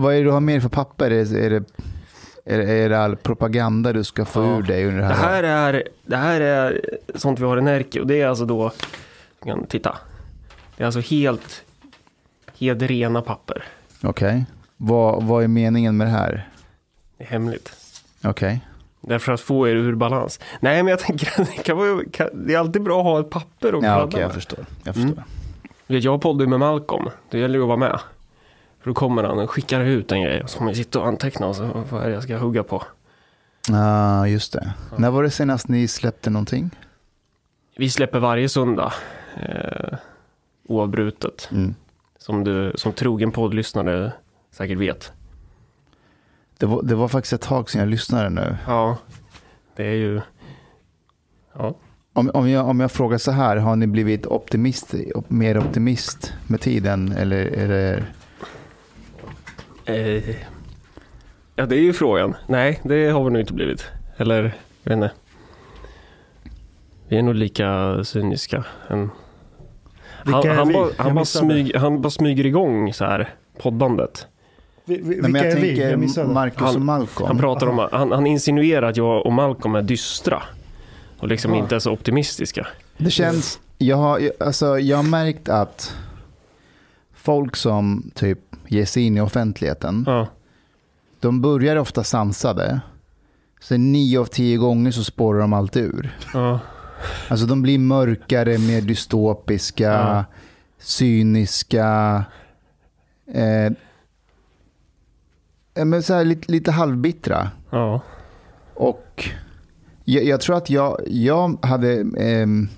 vad är det du har mer för papper? Är, är, det, är, det- är det all propaganda du ska få Ja. ur dig under det Det här? här är, det här är sånt vi har i Närke och det är alltså då, kan titta. Det är alltså helt, helt rena papper. Okej. Vad, vad är meningen med det här? Det är hemligt. Okej. Därför att få er ur balans. Nej, men jag tänker att det, kan vara, kan, det är alltid bra att ha ett papper och Ja, kladda okej, jag förstår. Jag Mm. förstår. Vet, Jag poddar ju med Malcolm. Det gäller ju att vara med. För då kommer han och skickar ut en grej och så kommer jag sitta och anteckna och så vad är det jag ska hugga på. Ja, just det. När var det senast ni släppte någonting? Vi släpper varje söndag. Eh, oavbrutet. Mm. Som du som trogen poddlyssnare säkert vet. Det, var, det var faktiskt ett tag sedan jag lyssnade nu. Ja, det är ju... Ja. Om, om, jag, om jag frågar så här, har ni blivit optimist, mer optimist med tiden? Eller är det... Eh, ja, det är ju frågan. Nej, det har vi nog inte blivit. Eller, jag vet inte. Vi är nog lika cyniska. Än... Han, han, bara, han, bara smyg, han bara smyger igång så här, poddandet. Vi, vi, Nej, vilka men jag är vi? Jag missade. Marcus Han- och Malcolm. Han pratar om, han, han insinuerar att jag och Malcolm är dystra. Och liksom Ja. inte är så optimistiska. Det känns, jag har, jag- alltså, jag har märkt att folk som typ ger sig in i offentligheten, Ja, de börjar ofta sansade. Sen nio av tio gånger så spårar de alltid ur. ja, Alltså de blir mörkare, mer dystopiska, Ja. cyniska. Eh, eh, men så här, lite, lite halvbittra. ja. Och jag, jag tror att jag, jag hade m-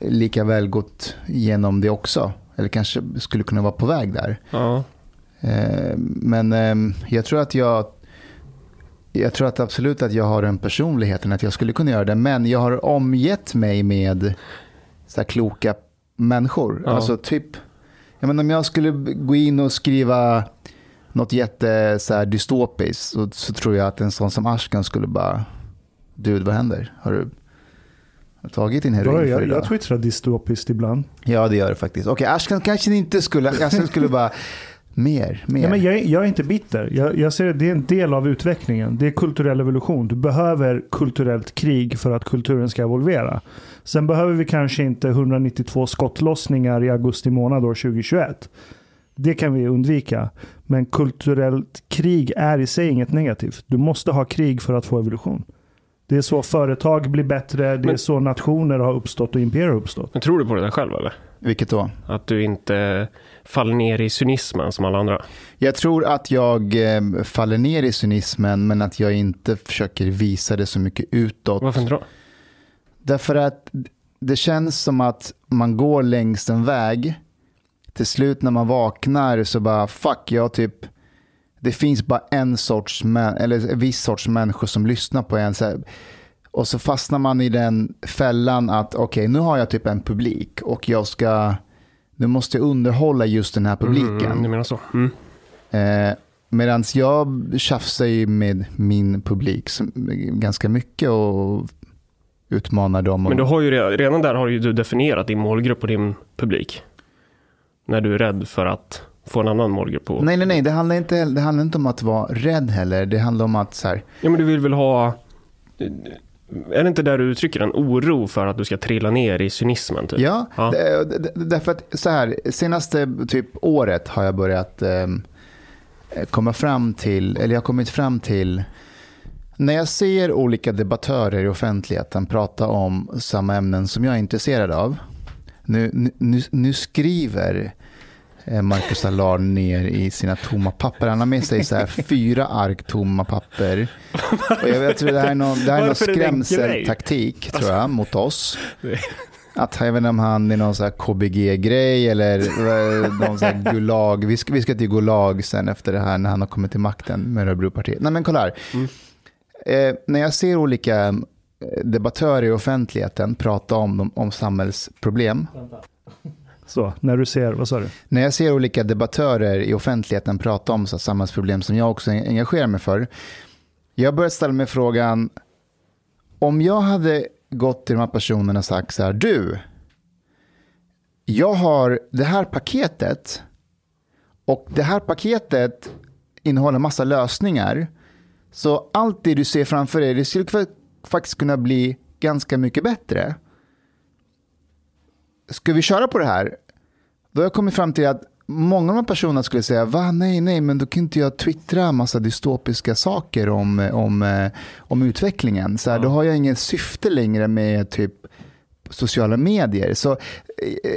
lika väl gått igenom det också. Eller kanske skulle kunna vara på väg där. ja. Eh, men ehm, jag tror att jag jag tror att absolut att jag har den personligheten att jag skulle kunna göra det. Men jag har omgett mig med så kloka människor. Ja. Alltså typ, jag menar, om jag skulle gå in och skriva något jätte så dystopiskt så, så tror jag att en sån som Ashkan skulle bara, du vad händer? Har du tagit din heroin för jag, idag? jag twittrar dystopiskt ibland. Ja det gör det faktiskt. Okej, Ashkan kanske inte skulle, Ashkan skulle bara, mer, mer. Ja, men jag, är- jag är inte bitter. Jag, jag ser att det är en del av utvecklingen. Det är kulturell evolution. Du behöver kulturellt krig för att kulturen ska evolvera. Sen behöver vi kanske inte 192 skottlossningar i augusti månad år 2021. Det kan vi undvika. Men kulturellt krig är i sig inget negativt. Du måste ha krig för att få evolution. Det är så företag blir bättre. Det är så nationer har uppstått och imperier har uppstått. Men tror du på det där själv eller? Vilket då? Att du inte faller ner i cynismen som alla andra? Jag tror att jag eh, faller ner i cynismen men att jag inte försöker visa det så mycket utåt. Varför inte då? Därför att det känns som att man går längs en väg. Till slut när man vaknar så bara fuck jag typ. Det finns bara en sorts, eller en viss sorts människor som lyssnar på en. Så här, och så fastnar man i den fällan att okej nu har jag typ en publik och jag ska, nu måste jag underhålla just den här publiken. Mm, du menar så? Mm. Eh, Medan jag tjafsar ju med min publik ganska mycket och utmanar dem. Men du har ju redan, redan där har ju du definierat din målgrupp och din publik. När du är rädd för att få en annan målgrupp på. Nej, nej, nej. Det handlar, inte, det handlar inte om att vara rädd heller. Det handlar om att så här, Ja men du vill väl ha... Är det inte där du uttrycker en oro för att du ska trilla ner i cynismen? Typ? ja, Ja. Därför att så här, senaste typ året har jag börjat eh, komma fram till, eller jag har kommit fram till, när jag ser olika debattörer i offentligheten prata om samma ämnen som jag är intresserad av. Nu, nu- nu, skriver Marcus Allard ner i sina tomma papper. Han har med sig så här fyra ark tomma papper. Och jag, jag tror det här är någon, det här är någon skrämseltaktik tror jag, mot oss. Att jag vet inte om han är någon så här KBG-grej eller eh, någon så här Gulag. Vi ska, vi ska till Gulag sen efter det här när han har kommit till makten med Örebropartiet. Nej men kolla här. Mm. Eh, när jag ser olika eh, debattörer i offentligheten prata om, om, samhällsproblem. Så, när du ser, vad sa du? När jag ser olika debattörer i offentligheten prata om så samhällsproblem som jag också engagerar mig för. Jag börjar ställa mig frågan, om jag hade gått till de här personerna och sagt så här, du, jag har det här paketet och det här paketet innehåller massa lösningar. Så allt det du ser framför dig, det skulle faktiskt kunna bli ganska mycket bättre. Ska vi köra på det här? Då har jag kommit fram till att många av de personerna skulle säga, va, nej, nej, men då kan inte jag twittra massa dystopiska saker om, om, eh, om utvecklingen. Så här, Då har jag inget syfte längre med typ sociala medier. Så eh,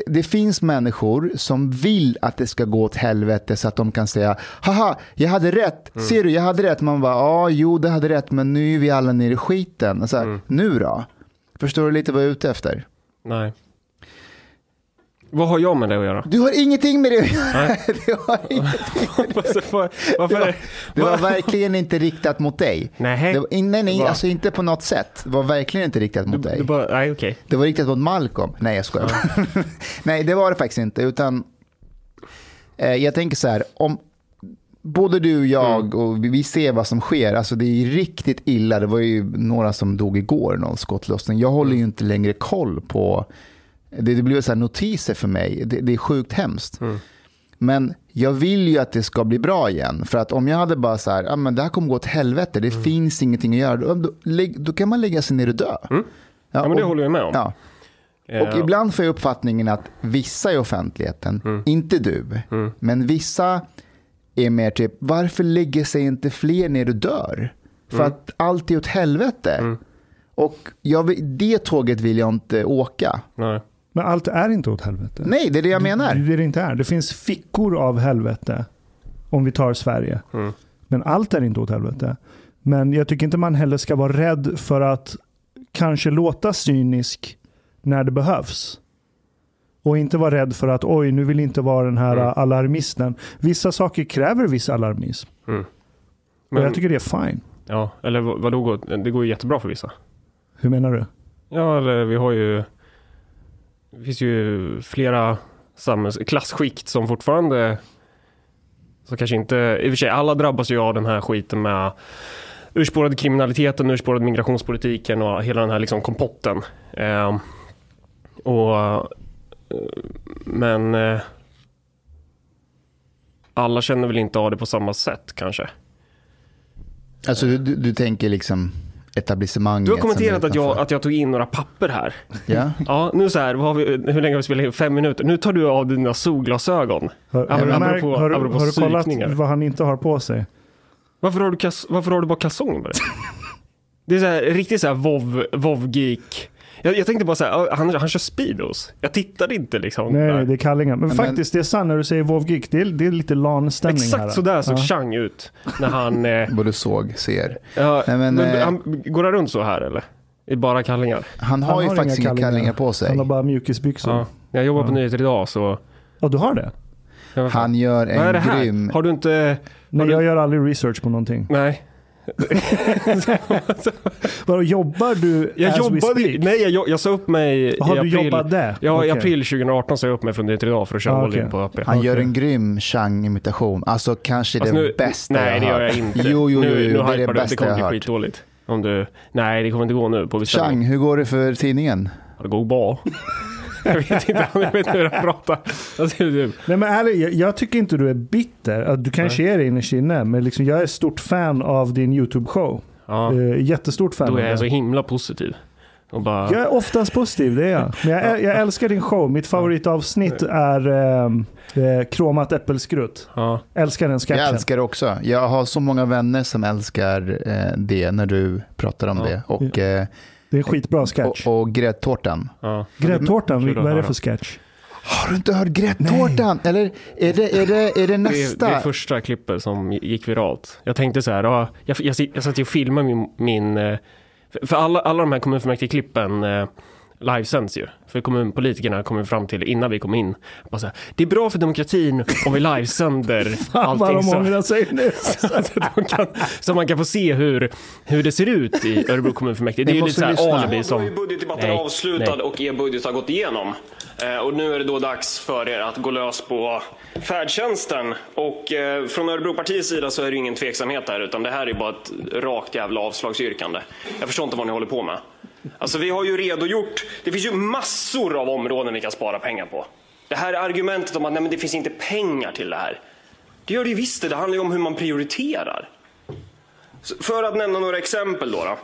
det finns människor som vill att det ska gå åt helvete så att de kan säga, haha, jag hade rätt, ser du, jag hade rätt. Man bara, ja, jo, du hade rätt, men nu är vi alla nere i skiten. Så här, Nu då? Förstår du lite vad jag är ute efter? Nej. Vad har jag med det att göra? Du har ingenting med det att göra. Du har ingenting. Varför? varför är det? Det var Va? verkligen inte riktat mot dig. Nej. Det var, nej, nej, alltså inte på något sätt. Det var verkligen inte riktat mot Du, dig. du bara, nej okej. Det var riktat mot Malcolm. Nej, jag skojar. Nej, det var det faktiskt inte. Utan eh, jag tänker så här, om både du och jag och vi- vi ser vad som sker. Alltså det är riktigt illa. Det var ju några som dog igår, någon skottlossning. Jag håller ju inte längre koll på, det, det blir så notiser för mig. Det, det är sjukt hemskt. Men jag vill ju att det ska bli bra igen. För att om jag hade bara så här, ah, men det här kommer gå åt helvete, det finns ingenting att göra. Då, då, då kan man lägga sig ner och dö. Ja, men det och- håller jag med om. Ja. Eh, Och ibland får jag uppfattningen att vissa i offentligheten, inte du, men vissa är mer typ, varför lägger sig inte fler ner och dör? För att allt är åt helvete. Och jag, det tåget vill jag inte åka. Nej. Men allt är inte åt helvete. Nej, det är det jag Det menar. är det det inte är. Det finns fickor av helvete. Om vi tar Sverige. Mm. Men allt är inte åt helvete. Men jag tycker inte man heller ska vara rädd för att kanske låta cynisk när det behövs. Och inte vara rädd för att oj, nu vill inte vara den här Mm. alarmisten. Vissa saker kräver viss alarmism. Mm. Och Men, jag tycker det är fine. ja, eller vad, vadå, går- det går ju jättebra för vissa. Hur menar du? Ja, eller vi har ju... Det finns ju flera samhälls, klassskikt som fortfarande... Så kanske inte... I och för sig, alla drabbas ju av den här skiten med urspårade kriminaliteten, urspårade migrationspolitiken och hela den här liksom kompotten. Eh, och... Men... Eh, alla känner väl inte av det på samma sätt kanske. Alltså du, du, du tänker liksom etablissemanget. Du har kommenterat att jag, att jag tog in några papper här. Ja. Ja, nu så här, vad har vi, hur länge har vi spelat in? Fem minuter. Nu tar du av dina solglasögon. Men märkt- apropå- har, du- apropå har du kollat vad han inte har på sig? Varför har du, kas, varför har du bara kalsonger med dig? Det är så här, riktigt så här vov, vov-geek. Jag, jag tänkte bara så här, ja, han, han kör Speedos. Jag tittade inte liksom. Nej, där. det är kallingar. Men, Men- faktiskt, det är sant när du säger Vov Geek. Det är, det är lite LAN-stämning här. Exakt sådär såg Ja. Chang ut. När han... Eh, Både såg, ser. ja, Nej, men, men, eh, han går han runt så här eller? I bara kallingar? Han har Han ju har faktiskt inga inga kallingar på sig. Han har bara mjukisbyxor. Ja. Ja. Jag jobbar på Ja. nyheter idag så... du har det? Ja. Han gör Vad är det en här? grym... Har du inte... Nej, du- jag gör aldrig research på någonting. Nej. Bara, jobbar du Jag as we jobbade speak? Nej, jag, jag sa upp mig Har i du april. jobbade? Ja, Okej. i april 2018 sa jag upp mig från Nyheter idag för att köra Ah, all in på AP. Han gör Okej. en grym Chang-imitation. Alltså kanske Fast det nu- bästa Nej, jag det har gör jag inte. Jo, jo, jo, nu, jo, nu det är det du. Det bästa kommer jag bli har hört. skitdåligt. Om du... Nej, det kommer inte gå nu på beställning. Chang, hur går det för tidningen? Det går bra. Jag vet inte, jag vet inte hur jag pratar. Alltså, Nej men ärligt, jag, jag tycker inte du är bitter. Du kanske är det innerst inne. Men liksom, jag är stort fan av din YouTube-show. ja, Eh, jättestort fan då är jag så himla positiv. Och bara... Jag är oftast positiv, det är jag. Men jag, jag älskar din show. Mitt favoritavsnitt är eh, eh, kromat äppelskrutt. Ja. Älskar den sketchen. Jag älskar det också. Jag har så många vänner som älskar eh, det när du pratar om Ja. det. Och, eh, Det är skitbra sketch. och, och gräddtårtan. Ja. Gräddtårtan, vad är det för sketch? Har du inte hört gräddtårtan? Eller är det, är det, är det Det är, nästa? det är första klippet som gick viralt. Jag tänkte så här, ja, jag, jag, jag satt ju och filmade min, min eh, för- för alla, alla de här kommunfullmäktige-klippen eh, livesänds ju. För kommunpolitikerna kom ju fram till innan vi kom in. Bara så här, det är bra för demokratin om vi livesänder Fan vad allting de sig nu. så, att de kan, så man kan få se hur, hur det ser ut i Örebro kommunfullmäktige. Det är ju lite måste så här lyssna. alibi som... är ju budgetdebatten Nej, avslutad nej. och er budget har gått igenom. Eh, och nu är det då dags för er att gå lös på färdtjänsten. Och eh, från Örebropartiets sida så är det ingen tveksamhet där, utan det här är bara ett rakt jävla avslagsyrkande. Jag förstår inte vad ni håller på med. Alltså vi har ju redogjort, det finns ju massor av områden vi kan spara pengar på. Det här argumentet om att nej, men det finns inte pengar till det här. Det gör det ju visst det. Det handlar ju om hur man prioriterar. För att nämna några exempel då. då.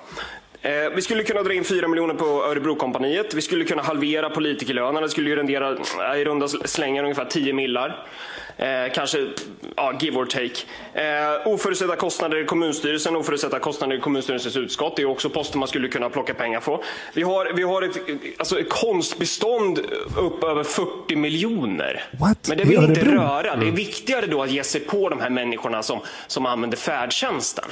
Eh, vi skulle kunna dra in 4 miljoner på Örebrokompaniet. Vi skulle kunna halvera politikerlönerna. Det skulle ju rendera eh, i runda slängar ungefär 10 millar. Eh, kanske, ja, give or take. Eh, oförutsedda kostnader i kommunstyrelsen, oförutsedda kostnader i kommunstyrelsens utskott. Det är också poster man skulle kunna plocka pengar på. Vi har, vi har ett, alltså ett konstbestånd upp över 40 miljoner. What? Men det vill vi inte röra. Det är viktigare då att ge sig på de här människorna som, som använder färdtjänsten.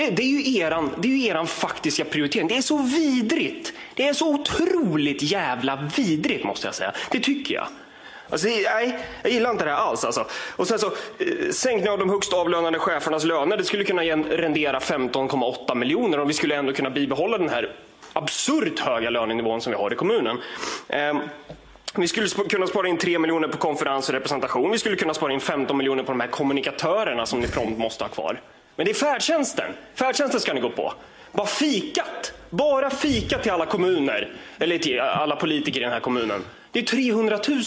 Det, det, är ju eran, det är ju eran faktiska prioritering. Det är så vidrigt. Det är så otroligt jävla vidrigt måste jag säga. Det tycker jag. Alltså, nej, jag gillar inte det här alls. Alltså. Och sen så, eh, sänkning av de högst avlönade chefernas löner. Det skulle kunna rendera 15,8 miljoner och vi skulle ändå kunna bibehålla den här absurt höga lönenivån som vi har i kommunen. Ehm, vi skulle kunna spara in 3 miljoner på konferens och representation. Vi skulle kunna spara in 15 miljoner på de här kommunikatörerna som ni prompt måste ha kvar. Men det är färdtjänsten. Färdtjänsten ska ni gå på. Bara fikat. Bara fikat till alla kommuner. Eller till alla politiker i den här kommunen. Det är 300 000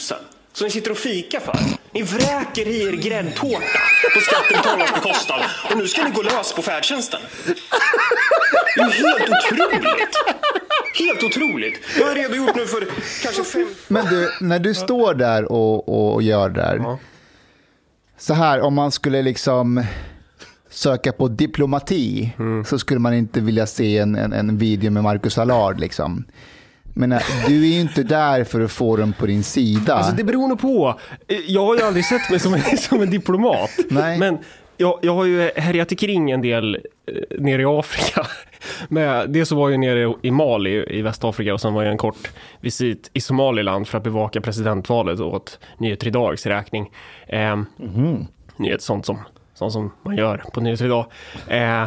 som ni sitter och fikar för. Ni vräker i er gräddtårta på skattebetalarnas bekostnad. Och nu ska ni gå lös på färdtjänsten. Det är helt otroligt. Helt otroligt. Jag har redogjort nu för kanske fem... Men du, när du står där och, och gör det där. Så här, om man skulle liksom söka på diplomati så skulle man inte vilja se en, en, en video med Marcus Allard. Liksom. Men äh, du är ju inte där för att få dem på din sida. Alltså det beror nog på. Jag har ju aldrig sett mig som en, som en diplomat. Nej. Men jag, jag har ju härjat kring en del eh, nere i Afrika. Med, dels så var jag nere i Mali i Västafrika och sen var jag en kort visit i Somaliland för att bevaka presidentvalet åt Nyheter Idags räkning. Eh, Nyhet, sånt som, sånt som man gör på Nyheter Idag. Eh,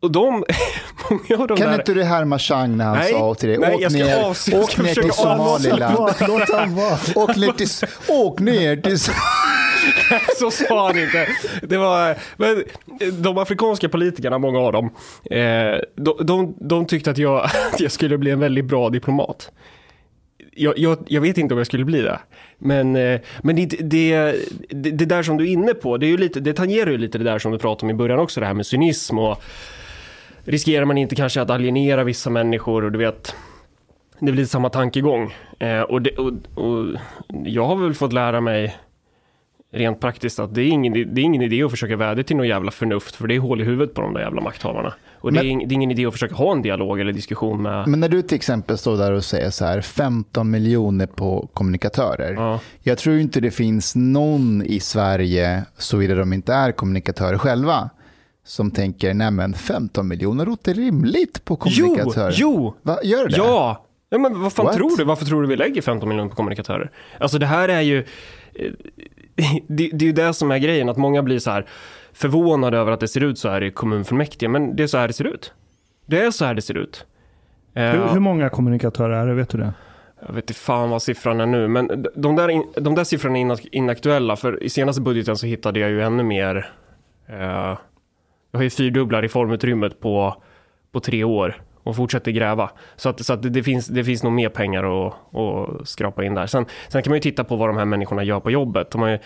och de, många av de kan där... inte du härma Chang när han Nej, sa till dig, nej, åk jag ska ner, avs- jag åk ner till avsluta. Somaliland. Låt han vara. Åk ner till, åk ner till så sa han inte. Det var, men de afrikanska politikerna, många av dem, eh, de, de, de tyckte att jag, att jag skulle bli en väldigt bra diplomat. Jag, jag, jag vet inte om jag skulle bli det. Men, eh, men det, det, det, det där som du är inne på, det, är ju lite, det tangerar ju lite det där som du pratade om i början också, det här med cynism och riskerar man inte kanske att alienera vissa människor och du vet, det blir samma tankegång. Eh, och, det, och, och jag har väl fått lära mig rent praktiskt att det är, ingen, det är ingen idé att försöka vädja till någon jävla förnuft för det är hål i huvudet på de där jävla makthavarna. Och det, är, Men- ing- det är ingen idé att försöka ha en dialog eller diskussion med... Men när du till exempel står där och säger så här 15 miljoner på kommunikatörer. Ja. Jag tror inte det finns någon i Sverige, såvida de inte är kommunikatörer själva, som tänker nej men 15 miljoner låter rimligt på Jo, kommunikatörer. jo, Va, gör det? ja! Ja, men vad fan What? tror du? Varför tror du vi lägger 15 miljoner på kommunikatörer? Alltså det här är ju... Det, det är ju det som är grejen, att många blir så här förvånade över att det ser ut så här i kommunfullmäktige, men det är så här det ser ut. Det är så här det ser ut. Eh, Hur, hur många kommunikatörer är det? Vet du det? Jag vet inte fan vad siffran är nu, men de där, in, de där siffrorna är inak- inaktuella, för i senaste budgeten så hittade jag ju ännu mer. Eh, jag har ju fyrdubblar reformutrymmet på, på tre år och fortsätter gräva. Så att, så att det, finns, det finns nog mer pengar att, att skrapa in där. Sen, sen kan man ju titta på vad de här människorna gör på jobbet. De har ju,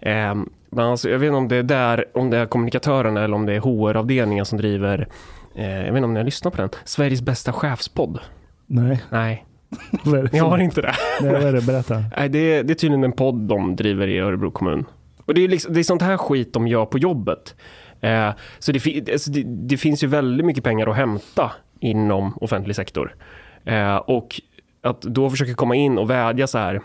eh, alltså, jag vet inte om det är där, om det är kommunikatörerna eller om det är HR-avdelningen som driver, eh, jag vet inte om ni har lyssnat på den, Sveriges bästa chefspodd. Nej. Nej, för- har inte det. Nej, vad är det? Berätta. Nej, det är, det är tydligen en podd de driver i Örebro kommun. Och det är, liksom, det är sånt här skit de gör på jobbet. Eh, så det, alltså det, det finns ju väldigt mycket pengar att hämta inom offentlig sektor. Eh, och att då försöka komma in och vädja så här.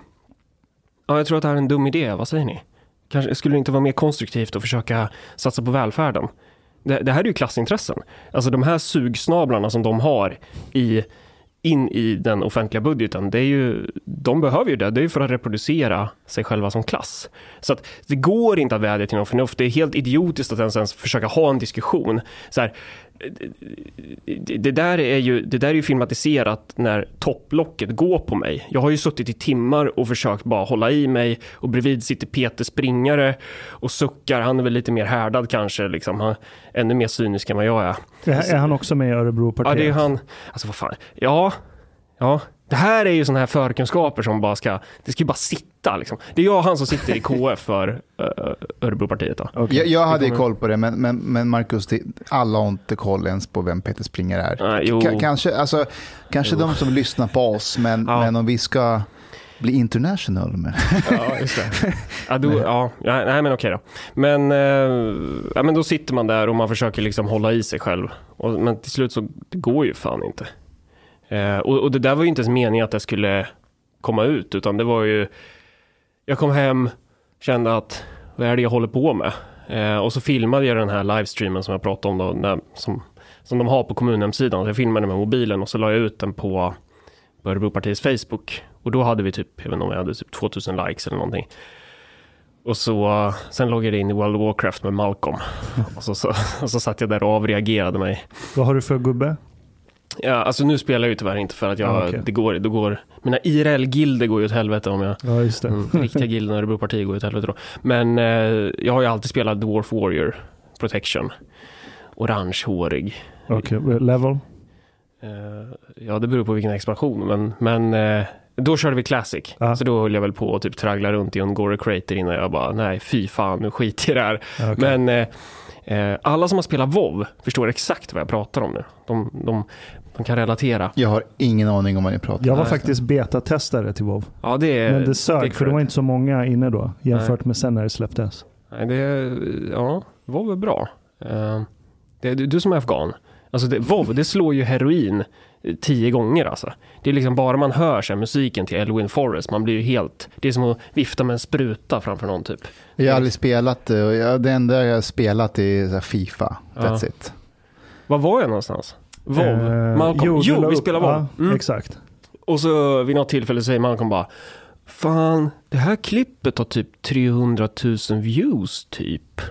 Ja, jag tror att det här är en dum idé. Vad säger ni? Kanske skulle det inte vara mer konstruktivt att försöka satsa på välfärden? Det, det här är ju klassintressen. Alltså de här sugsnablarna som de har i in i den offentliga budgeten, det är ju, de behöver ju det, det är ju för att reproducera sig själva som klass. Så att det går inte att vädja till någon förnuft, det är helt idiotiskt att ens, ens försöka ha en diskussion. Så här, det, där är ju, det där är ju filmatiserat när topplocket går på mig. Jag har ju suttit i timmar och försökt bara hålla i mig och bredvid sitter Peter Springare och suckar. Han är väl lite mer härdad kanske, liksom. han ännu mer cynisk än vad jag är. Är, är han också med i Örebro-partiet? Ja, det är han. Alltså vad fan. Ja, ja. Det här är ju sådana här förkunskaper som bara ska, det ska ju bara sitta liksom. Det är jag och han som sitter i KF för uh, Örebropartiet då. Okej. Jag, jag hade ju koll på det, men, men, men Marcus, alla har inte koll ens på vem Peter Springer är. Jo. Ka- kanske alltså, kanske de som lyssnar på oss, men, Ja. men om vi ska bli international. Men, Ja, just det. Ja, då, ja, ja, nej men okej då. Men, eh, ja, men då sitter man där och man försöker liksom hålla i sig själv. Och, men till slut så, det går ju fan inte. Eh, och, och det där var ju inte ens meningen att det skulle komma ut, utan det var ju... Jag kom hem, kände att, vad är det jag håller på med? Eh, och så filmade jag den här livestreamen som jag pratade om då, när, som, som de har på kommunhemsidan. Jag filmade med mobilen och så la jag ut den på på Örebropartiets Facebook. Och då hade vi typ, jag vet inte om jag hade typ 2000 likes eller någonting. Och så, sen loggade jag in i World of Warcraft med Malcolm. Och så, så, och så satt jag där och avreagerade mig. Vad har du för gubbe? Ja, alltså nu spelar jag ju tyvärr inte för att jag, Ah, okej. det går, det går, mina IRL-gilder går ju åt helvete om jag, Ja, just det. mm, riktiga gilden Örebropartiet går ju åt helvete då. Men eh, jag har ju alltid spelat Dwarf Warrior Protection. Orangehårig. Okej, level? Eh, ja, det beror på vilken expansion, men, men eh, då körde vi Classic. Ja. Så då höll jag väl på att typ traggla runt i Ungora Crater innan jag bara, nej fy fan, nu skiter jag i det här. Ja, okej. Men eh, eh, alla som har spelat WoW förstår exakt vad jag pratar om nu. De, de, de kan relatera. jag har ingen aning om vad ni pratar Jag om. var Nej. faktiskt betatestare till WoW. Ja, det är... Men det sög, för det var inte så många inne då. Jämfört med sen när det släpptes. Nej, det är, ja, WoW är bra. Eh, det är du, du som är afghan. Alltså det, WoW, det slår ju heroin eh, tio gånger alltså. Det är liksom bara man hör så här, musiken till Elwin Forrest, man blir ju helt... Det är som att vifta med en spruta framför någon typ. Jag har aldrig spelat det. jag- Det enda jag har spelat är Fifa. That's Ja. it. Var var jag någonstans? WoW? Eh, Malcolm? Jo, la vi spelar WoW. Ja, Mm. Exakt. Och så vid något tillfälle säger Malcolm bara Fan, det här klippet har typ 300 000 views typ.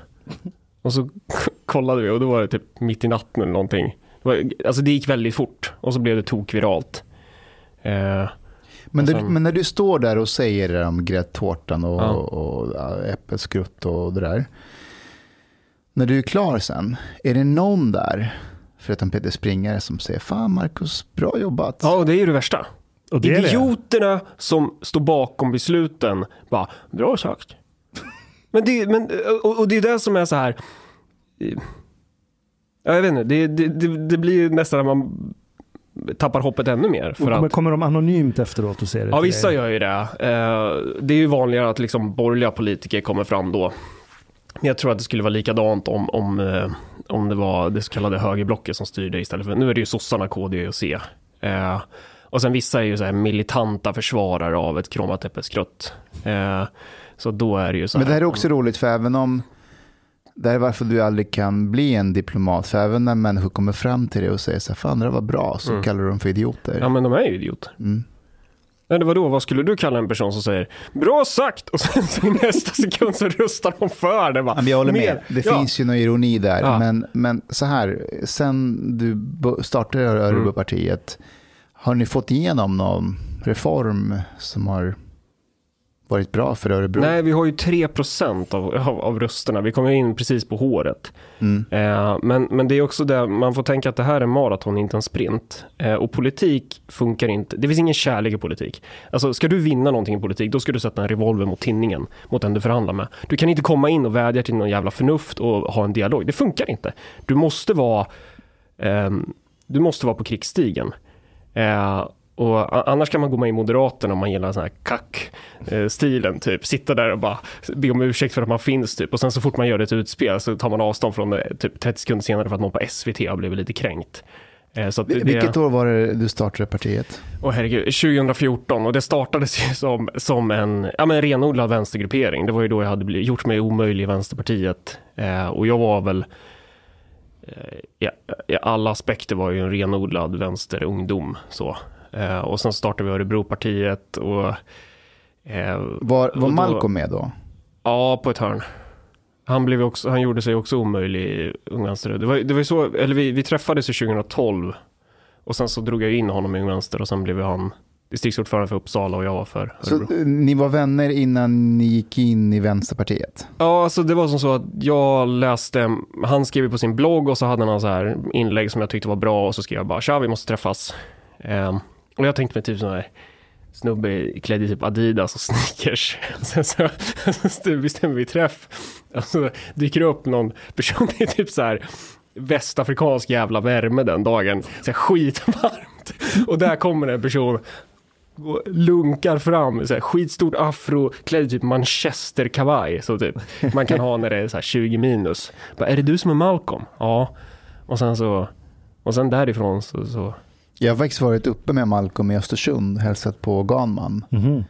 Och så kollade vi och då var det typ mitt i natten eller någonting. Det var, alltså det gick väldigt fort och så blev det tokviralt. Eh, Men, det, sen- men när du står där och säger det om gräddtårtan och, Ja. och, ja, äppelskrutt och det där. När du är klar sen, är det någon där, förutom Peter Springare, som säger Fan Marcus, bra jobbat. ja, och det är ju det värsta. Och det är det. Idioterna som står bakom besluten bara, bra sagt. men det, men, och, och det är det som är så här. eh, Ja, jag vet inte, det, det, det, det blir nästan att man tappar hoppet ännu mer. För Men att, kommer de anonymt efteråt och ser det? ja, vissa dig? gör ju det. Eh, Det är ju vanligare att liksom borgerliga politiker kommer fram då. Men jag tror att det skulle vara likadant om, om, eh, om det var det så kallade högerblocket som styrde istället för, nu är det ju sossarna, KD och C. Eh, och sen vissa är ju så här militanta försvarare av ett kromat äppelskrutt. Eh, så då är det ju så Men det här är också roligt, för även om det här är varför du aldrig kan bli en diplomat. För även när människor kommer fram till dig och säger så här, fan det var bra, så Mm. kallar du dem för idioter. Ja men de är ju idioter. Mm. Nej, det var då, vad skulle du kalla en person som säger bra sagt och sen i nästa sekund så röstar de för det. Bara, men jag håller med, det Ja. finns ju någon ironi där. Ja. Men, men så här, sen du startade Örebropartiet, har ni fått igenom någon reform som har varit bra för Örebro? Nej, vi har ju 3% av, av, av rösterna. Vi kommer in precis på håret. Mm. Eh, men, men det är också det, man får tänka att det här är maraton, inte en sprint. Eh, och politik funkar inte. Det finns ingen kärlek i politik. Alltså, ska du vinna någonting i politik, då ska du sätta en revolver mot tinningen, mot den du förhandlar med. Du kan inte komma in och vädja till någon jävla förnuft och ha en dialog. Det funkar inte. Du måste vara, ehm, du måste vara på krigsstigen. Eh, och annars kan man gå med i Moderaterna om man gillar sån här kack-stilen, typ. Sitta där och bara be om ursäkt för att man finns, typ. Och sen så fort man gör ett utspel så tar man avstånd från det typ 30 sekunder senare för att någon på SVT har blivit lite kränkt. Eh, Så det, Vilket år var det du startade partiet? Åh herregud, 2014 och det startades ju som, som en ja, men renodlad vänstergruppering. Det var ju då jag hade blivit, gjort mig omöjlig i Vänsterpartiet. Eh, och jag var väl, eh, i alla aspekter var ju en renodlad vänsterungdom. Så. Eh, och sen startade vi Örebropartiet och... Eh, Var, och var då- Malcolm med då? Ja, på ett hörn. Han, blev också, han gjorde sig också omöjlig i Ung Vänster. Det var, det var så, eller vi, vi träffades ju 2012 och sen så drog jag in honom i Ung Vänster och sen blev han distriktsordförande för Uppsala och jag var för Så Örebro. eh, ni var vänner innan ni gick in i Vänsterpartiet? Ja, alltså det var som så att jag läste, han skrev på sin blogg och så hade han så här inlägg som jag tyckte var bra och så skrev jag bara tja vi måste träffas. Eh, och jag tänkte mig typ sån här snubbe klädd i typ Adidas och sneakers. Sen så, så bestämmer vi träff. Och så dyker det upp någon person i typ så här västafrikansk jävla värme den dagen. Så här skitvarmt. Och där kommer en person och lunkar fram, så här, skitstort afro, klädd i typ manchesterkavaj, så typ man kan ha när det är så här 20 minus. Bara, är det du som är Malcolm? Ja. Och sen så, och sen därifrån så, så jag har faktiskt varit uppe med Malcolm i Östersund, hälsat på Ganman. Mhm.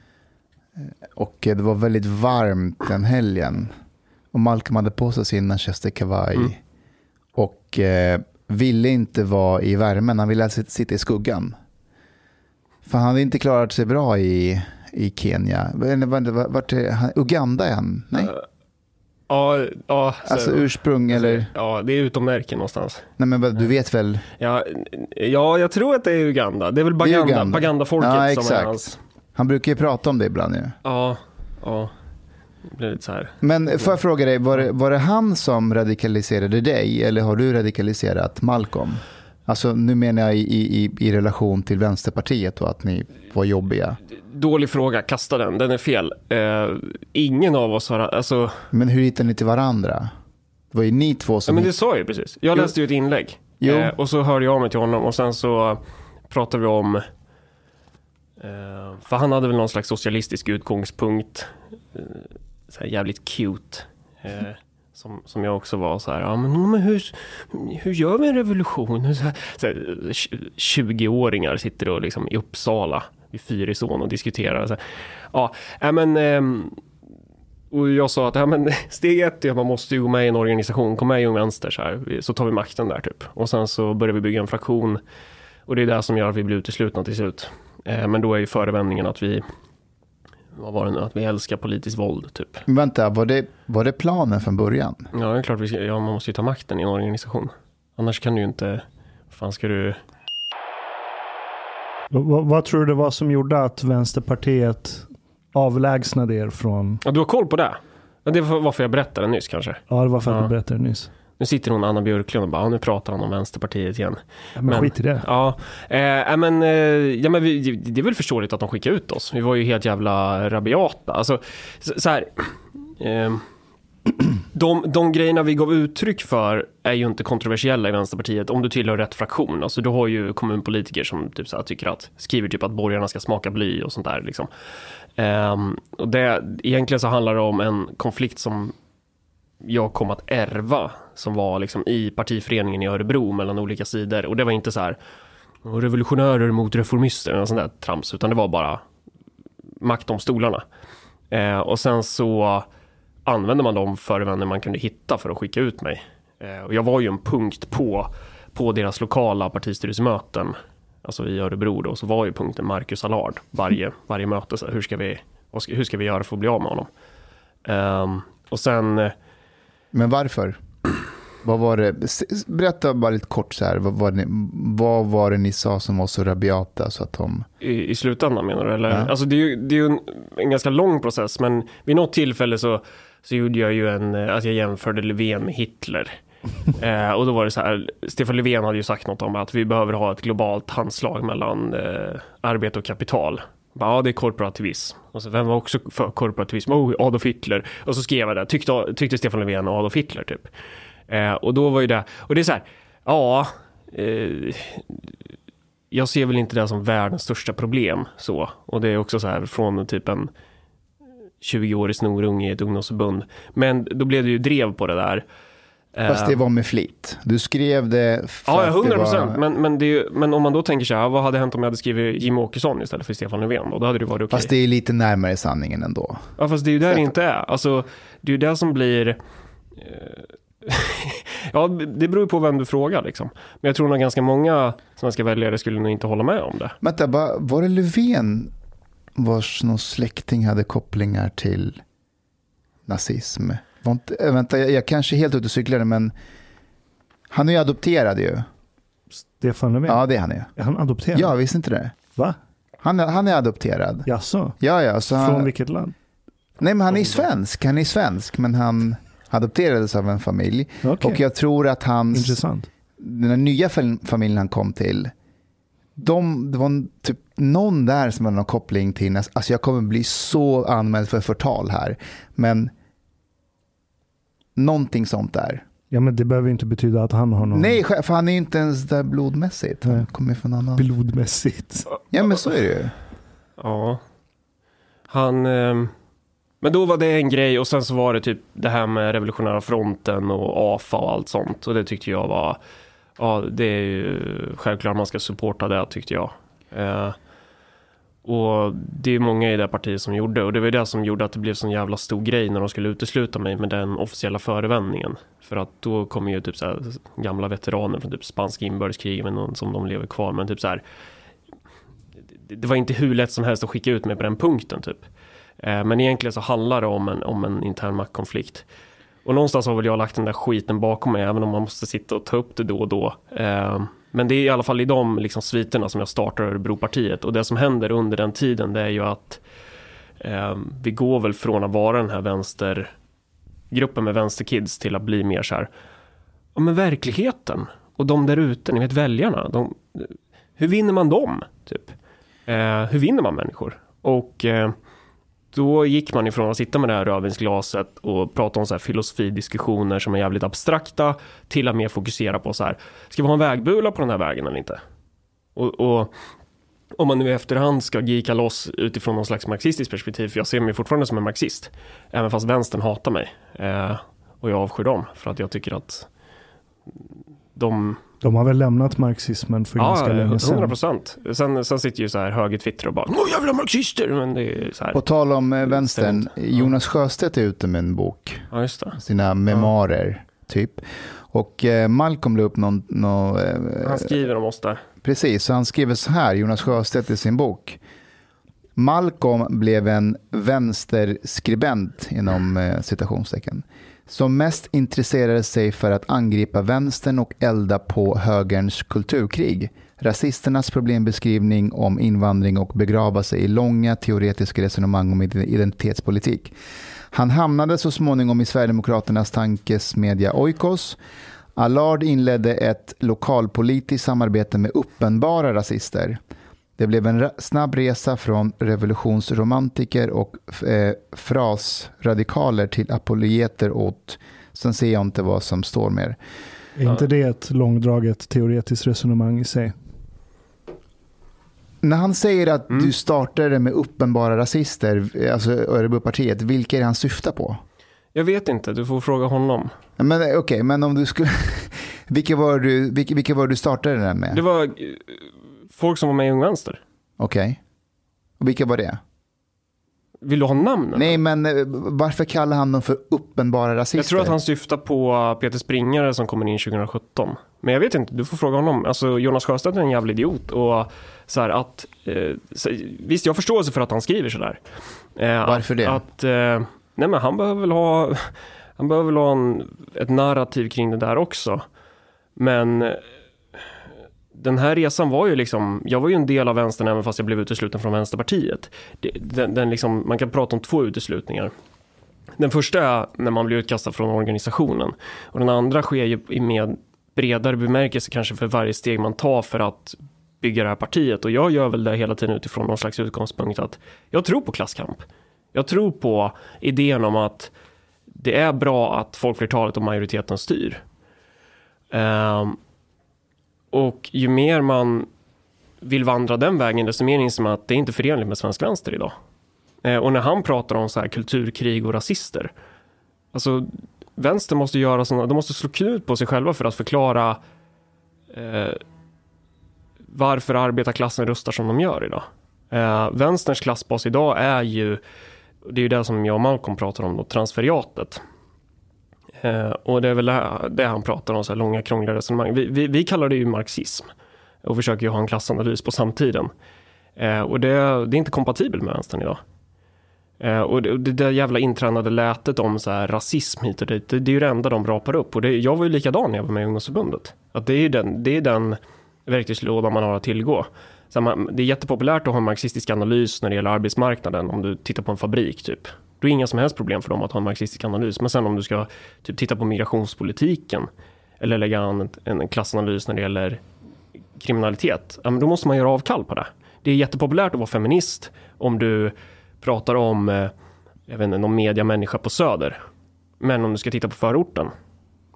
Och det var väldigt varmt den helgen. Och Malcolm hade på sig sin manchesterkavaj. Mm. Och eh, ville inte vara i värmen, han ville sit- sitta i skuggan. För han hade inte klarat sig bra i, i Kenya. Vart, vart, vart? Uganda är han? Nej, Ja, ja, så, alltså ursprung eller? ja, det är utomnärken någonstans. Nej men du vet väl? Ja, ja, jag tror att det är Uganda. Det är väl Baganda, Uganda. Baganda-folket Ja, som är hans. Han brukar ju prata om det ibland ju. Ja, ja. Det blir lite så här. Men får jag fråga dig, var det, var det han som radikaliserade dig eller har du radikaliserat Malcolm? Alltså nu menar jag i, i, i relation till Vänsterpartiet och att ni var jobbiga. Dålig fråga, kasta den, den är fel. Eh, ingen av oss har, alltså, Men hur hittade ni till varandra? Det var ju ni två ja, som... men det sa jag ju precis. Jag läste ju ett inlägg. Jo. Eh, och så hörde jag av mig till honom och sen så pratade vi om, eh, för han hade väl någon slags socialistisk utgångspunkt. Eh, så jävligt cute. Som, som jag också var så här, ja men, men hur, hur gör vi en revolution? Så här, så här, 20-åringar sitter och liksom i Uppsala vid Fyrisån och diskuterar. Så här, ja, äh, men, ehm, och jag sa att ja, men, steg ett är att man måste ju gå med i en organisation, kom med i Ung Vänster så här, så tar vi makten där typ. Och sen så börjar vi bygga en fraktion och det är det som gör att vi blir uteslutna till slut. Ehm, men då är ju förevändningen att vi, vad var det nu, att vi älskar politiskt våld typ. Men Vänta, var det, var det planen från början? Ja, det är klart vi ska, ja, man måste ju ta makten i en organisation. Annars kan du ju inte, vad fan ska du, Vad, vad tror du det var som gjorde att Vänsterpartiet avlägsnade er från... ja, du har koll på det? Det var varför jag berättade nyss kanske. Ja, det var för att Ja. du berättade nyss. Nu sitter hon Anna Björklund och bara, ja, nu pratar han om Vänsterpartiet igen. Men, Men- skit i det. Ja, eh, ja, men, eh, ja, men vi, det är väl förståeligt att de skickar ut oss. Vi var ju helt jävla rabiata. Alltså, så, så här, eh, de, de grejerna vi gav uttryck för är ju inte kontroversiella i Vänsterpartiet om du tillhör rätt fraktion. Alltså, du har ju kommunpolitiker som typ så här, tycker att, skriver typ att borgarna ska smaka bly och sånt där. Liksom. Ehm, och det, egentligen så handlar det om en konflikt som jag kom att ärva som var liksom i partiföreningen i Örebro mellan olika sidor och det var inte så här revolutionärer mot reformister eller sånt där trams utan det var bara makt om stolarna. Eh, och sen så använde man de förevändningar man kunde hitta för att skicka ut mig. Eh, och jag var ju en punkt på, på deras lokala partistyrelsemöten, alltså i Örebro då, så var ju punkten Marcus Allard varje, varje möte. Så här, hur, ska vi, hur ska vi göra för att bli av med honom? Eh, och sen eh, men varför? Vad var det? Berätta bara lite kort så här. Vad var, det, vad var det ni sa som var så rabiata så att de... I, I slutändan menar du? Eller? Ja. Alltså det är ju, det är ju en, en ganska lång process men vid något tillfälle så, så gjorde jag ju en, eh, att jag jämförde Löfven med Hitler. eh, och då var det så här, Stefan Löfven hade ju sagt något om att vi behöver ha ett globalt handslag mellan eh, arbete och kapital. Ja, det är korporativism. Och så, vem var också för korporativism? Oh, Adolf Hitler. Och så skrev jag det, tyckte, tyckte Stefan Löfven och Adolf Hitler typ. Eh, och då var ju det, och det är så här, ja, eh, jag ser väl inte det som världens största problem så. Och det är också så här från typ en 20-årig snorunge i ett ungdomsförbund. Men då blev det ju drev på det där. Fast det Eh, var med flit. Du skrev det för Ja, att det 100 procent. var... Men, men, ju- men om man då tänker så här, vad hade hänt om jag hade skrivit Jimmy Åkesson istället för Stefan Löfven? Då, då hade det varit okej. Fast det är lite närmare sanningen ändå. Ja, fast det är ju där det inte är. Alltså, det är ju det som blir... eh, ja, det beror ju på vem du frågar liksom. Men jag tror nog ganska många svenska väljare skulle nog inte hålla med om det. Vänta, var det Löfven vars någon släkting hade kopplingar till nazism? Inte, äh, vänta, jag, jag kanske är helt ute och cyklade, men han är ju adopterad ju. Stefan Löfven? Ja, det är han ju. Är han adopterad? Ja, visste inte det? Va? Han han är adopterad. Jaså? Ja, ja. Så Från han, vilket land? nej, men han är svensk. Han är svensk, men han adopterades av en familj. Okej, Och jag tror att hans, intressant. den här nya fam- familjen han kom till, de, det var typ någon där som har någon koppling till, alltså jag kommer bli så anmäld för förtal här, men någonting sånt där. Ja, men det behöver inte betyda att han har någon... Nej, för han är inte ens där blodmässigt. Han kommer från annan... Blodmässigt. Ja, men så är det ju. Ja. Han... Eh, men då var det en grej och sen så var det typ det här med revolutionära fronten och AFA och allt sånt. Och det tyckte jag var... Ja, det är ju självklart man ska supporta det tyckte jag. Eh, och det är många i det partiet som gjorde och det var det som gjorde att det blev sån jävla stor grej när de skulle utesluta mig med den officiella förevändningen. För att då kommer ju typ så här gamla veteraner från typ spanska inbördeskriget som de lever kvar men typ så här. Det var inte hur lätt som helst att skicka ut mig på den punkten typ. Eh, men egentligen så handlar det om en, om en intern maktkonflikt. Och någonstans har väl jag lagt den där skiten bakom mig även om man måste sitta och ta upp det då och då. Eh, men det är i alla fall i de liksom sviterna som jag startar Örebropartiet och det som händer under den tiden det är ju att eh, vi går väl från att vara den här vänstergruppen med vänsterkids till att bli mer så här, ja men verkligheten och de där ute, ni vet väljarna, de, hur vinner man dem? Typ? Eh, hur vinner man människor? Och eh, då gick man ifrån att sitta med det här rödvinsglaset och prata om så här filosofidiskussioner som är jävligt abstrakta till att mer fokusera på så här, ska vi ha en vägbula på den här vägen eller inte? Och, och om man nu i efterhand ska gika loss utifrån någon slags marxistiskt perspektiv, för jag ser mig fortfarande som en marxist, även fast vänstern hatar mig. Eh, och jag avskyr dem, för att jag tycker att de de har väl lämnat marxismen för ja, ganska länge sedan. 100 procent. Sen, sen sitter ju så här höger-Twitter och bara Åh jävla marxister! Men det är så här. På tal om eh, vänstern, Jonas Sjöstedt är ute med en bok. Ja, just det. Sina memoarer, ja. typ. Och eh, Malcolm la upp någon... någon eh, han skriver om oss där. Precis, så han skriver så här, Jonas Sjöstedt i sin bok. Malcolm blev en vänsterskribent inom eh, citationstecken som mest intresserade sig för att angripa vänstern och elda på högerns kulturkrig, rasisternas problembeskrivning om invandring och begrava sig i långa teoretiska resonemang om identitetspolitik. Han hamnade så småningom i Sverigedemokraternas tankesmedja Oikos. Allard inledde ett lokalpolitiskt samarbete med uppenbara rasister. Det blev en snabb resa från revolutionsromantiker och eh, frasradikaler till apologeter åt, sen ser jag inte vad som står mer. Är inte det ett långdraget teoretiskt resonemang i sig? När han säger att mm. du startade med uppenbara rasister, alltså Örebropartiet, vilka är det han syftar på? Jag vet inte, du får fråga honom. Men okej, okay, men om du skulle... vilka, var du, vilka, vilka var du startade den med? Det var folk som var med i Ung Vänster. Okej. Och vilka var det? Vill du ha namnen? Nej, men eh, varför kallar han dem för uppenbara rasister? Jag tror att han syftar på Peter Springare som kommer in 2017. Men jag vet inte, du får fråga honom. Alltså Jonas Sjöstedt är en jävla idiot. Och så här att, eh, så, visst, jag har förståelse för att han skriver sådär. Eh, varför det? Att, eh, nej men han behöver väl ha, han behöver väl ha en, ett narrativ kring det där också. Men den här resan var ju liksom, jag var ju en del av vänstern även fast jag blev utesluten från Vänsterpartiet. Den, den liksom, man kan prata om två uteslutningar. Den första är när man blir utkastad från organisationen och den andra sker ju i med bredare bemärkelse kanske för varje steg man tar för att bygga det här partiet och jag gör väl det hela tiden utifrån någon slags utgångspunkt att jag tror på klasskamp. Jag tror på idén om att det är bra att folkflertalet och majoriteten styr. Um, och ju mer man vill vandra den vägen, desto mer inser man att det är inte förenligt med svensk vänster idag. Eh, och när han pratar om så här kulturkrig och rasister, alltså vänster måste göra sådana, de måste slå knut på sig själva för att förklara eh, varför arbetarklassen röstar som de gör idag. Eh, vänsterns klassbas idag är ju, det är ju det som jag och Malcolm pratar om, då, transferiatet. Eh, och det är väl det, han pratar om, så här långa krångliga resonemang. Vi, vi, vi, kallar det ju marxism och försöker ju ha en klassanalys på samtiden. Eh, och det, det, är inte kompatibelt med vänstern idag. Eh, och det, det där jävla intränade lätet om så här rasism hit och dit, det, det är ju det enda de rapar upp. Och det, jag var ju likadan när jag var med i ungdomsförbundet. Att det är den, det är den verktygslåda man har att tillgå. Så man, det är jättepopulärt att ha en marxistisk analys när det gäller arbetsmarknaden om du tittar på en fabrik typ. Då är det inga som helst problem för dem att ha en marxistisk analys. Men sen om du ska typ, titta på migrationspolitiken eller lägga an en, en klassanalys när det gäller kriminalitet, ja, men då måste man göra avkall på det. Det är jättepopulärt att vara feminist om du pratar om, eh, jag vet inte, någon mediamänniska på Söder. Men om du ska titta på förorten,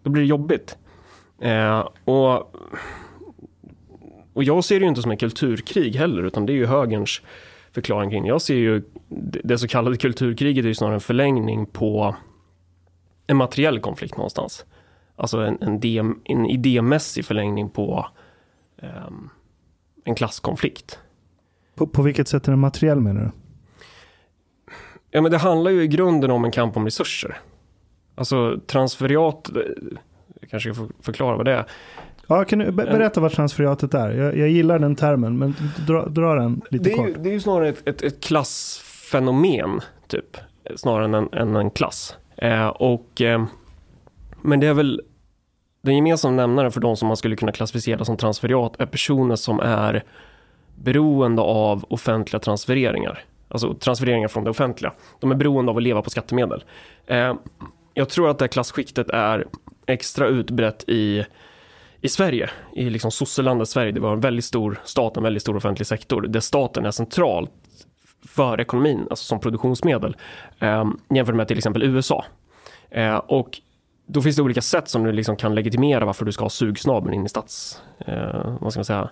då blir det jobbigt. Eh, och, och jag ser det ju inte som en kulturkrig heller, utan det är ju högerns förklaring kring Jag ser ju det så kallade kulturkriget är ju snarare en förlängning på en materiell konflikt någonstans. Alltså en, en, idé, en idémässig förlängning på um, en klasskonflikt. På, på vilket sätt är den materiell menar du? Ja men det handlar ju i grunden om en kamp om resurser. Alltså transferiat, eh, jag kanske ska förklara vad det är. Ja, kan du berätta vad transferiatet är? Jag, jag gillar den termen, men dra, dra den lite det är kort. Ju, det är ju snarare ett, ett, ett klassfenomen, typ. Snarare än en, än en klass. Eh, och, eh, men det är väl den gemensamma nämnaren för de som man skulle kunna klassificera som transferiat är personer som är beroende av offentliga transfereringar. Alltså transfereringar från det offentliga. De är beroende av att leva på skattemedel. Eh, jag tror att det här klasskiktet är extra utbrett i i Sverige, i liksom sosselandet Sverige, det var en väldigt stor stat, en väldigt stor offentlig sektor, där staten är central för ekonomin, alltså som produktionsmedel, eh, jämfört med till exempel USA. Eh, och då finns det olika sätt som du liksom kan legitimera varför du ska ha sugsnabeln in i stats, eh, vad ska man säga,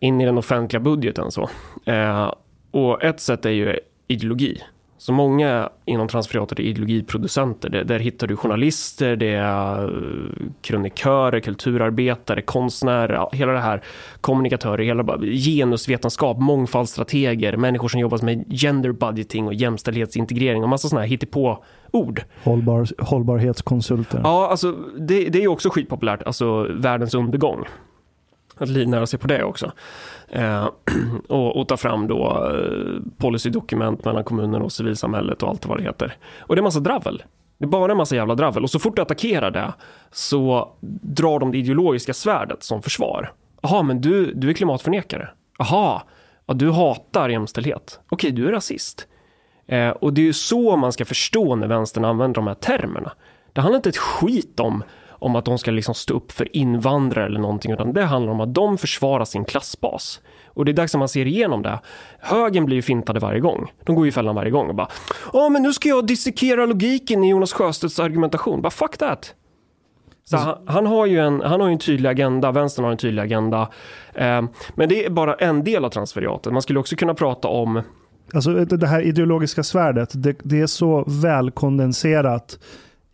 in i den offentliga budgeten så. Eh, och ett sätt är ju ideologi. Så många inom transferiatet är ideologiproducenter. Där, där hittar du journalister, det är eh, kronikörer, kulturarbetare, konstnärer, hela det här, kommunikatörer, hela genusvetenskap, mångfaldsstrateger, människor som jobbar med gender budgeting och jämställdhetsintegrering och massa sådana här hittepå ord. Hållbar, hållbarhetskonsulter. Ja, alltså det, det är ju också skitpopulärt, alltså världens undergång. Att livnära sig på det också. Eh, och, och, ta fram då eh, policydokument mellan kommunen och civilsamhället och allt vad det heter. Och det är massa dravel. Det är bara en massa jävla dravel. Och så fort du attackerar det så drar de det ideologiska svärdet som försvar. Jaha, men du, du är klimatförnekare. Jaha, ja, du hatar jämställdhet. Okej, du är rasist. Eh, och det är ju så man ska förstå när vänstern använder de här termerna. Det handlar inte ett skit om om att de ska liksom stå upp för invandrare eller någonting, utan det handlar om att de försvarar sin klassbas. Och det är dags att man ser igenom det. Högen blir ju fintade varje gång. De går ju i fällan varje gång och bara Ja, men nu ska jag dissekera logiken i Jonas Sjöstedts argumentation. Bara fuck that. Så han, han, har ju en, han har en tydlig agenda, vänstern har en tydlig agenda. Eh, men det är bara en del av transferiatet. Man skulle också kunna prata om Alltså det här ideologiska svärdet, det, det är så välkondenserat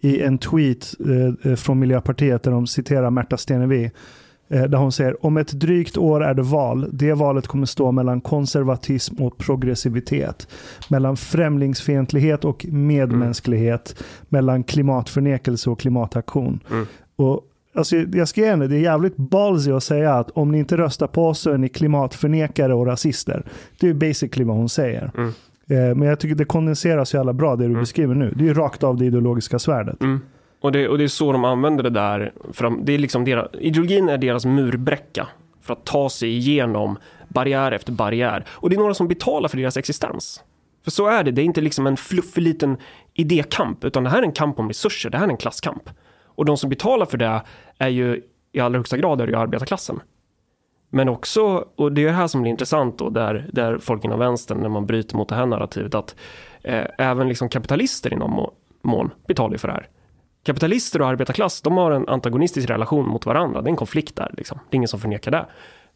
i en tweet eh, eh, från Miljöpartiet där de citerar Märta Stenevi. Eh, där hon säger om ett drygt år är det val. Det valet kommer stå mellan konservatism och progressivitet. Mellan främlingsfientlighet och medmänsklighet. Mm. Mellan klimatförnekelse och klimataktion. Mm. Och Alltså, jag ska ge det är jävligt ballsy att säga att om ni inte röstar på oss så är ni klimatförnekare och rasister. Det är basically vad hon säger. Mm. Eh, men jag tycker det kondenseras så jävla bra det du mm. beskriver nu. Det är ju rakt av det ideologiska svärdet. Mm. Och, det, och det är så de använder det där. Det är liksom deras, ideologin är deras murbräcka för att ta sig igenom barriär efter barriär. Och det är några som betalar för deras existens. För så är det, det är inte liksom en fluffig liten idékamp, utan det här är en kamp om resurser, det här är en klasskamp. Och de som betalar för det är ju i allra högsta grad är ju arbetarklassen. Men också, och det är det här som blir intressant då, där, där folk inom vänstern, när man bryter mot det här narrativet, att eh, även liksom kapitalister inom mån betalar för det här. Kapitalister och arbetarklass, de har en antagonistisk relation mot varandra. Det är en konflikt där, liksom. det är ingen som förnekar det.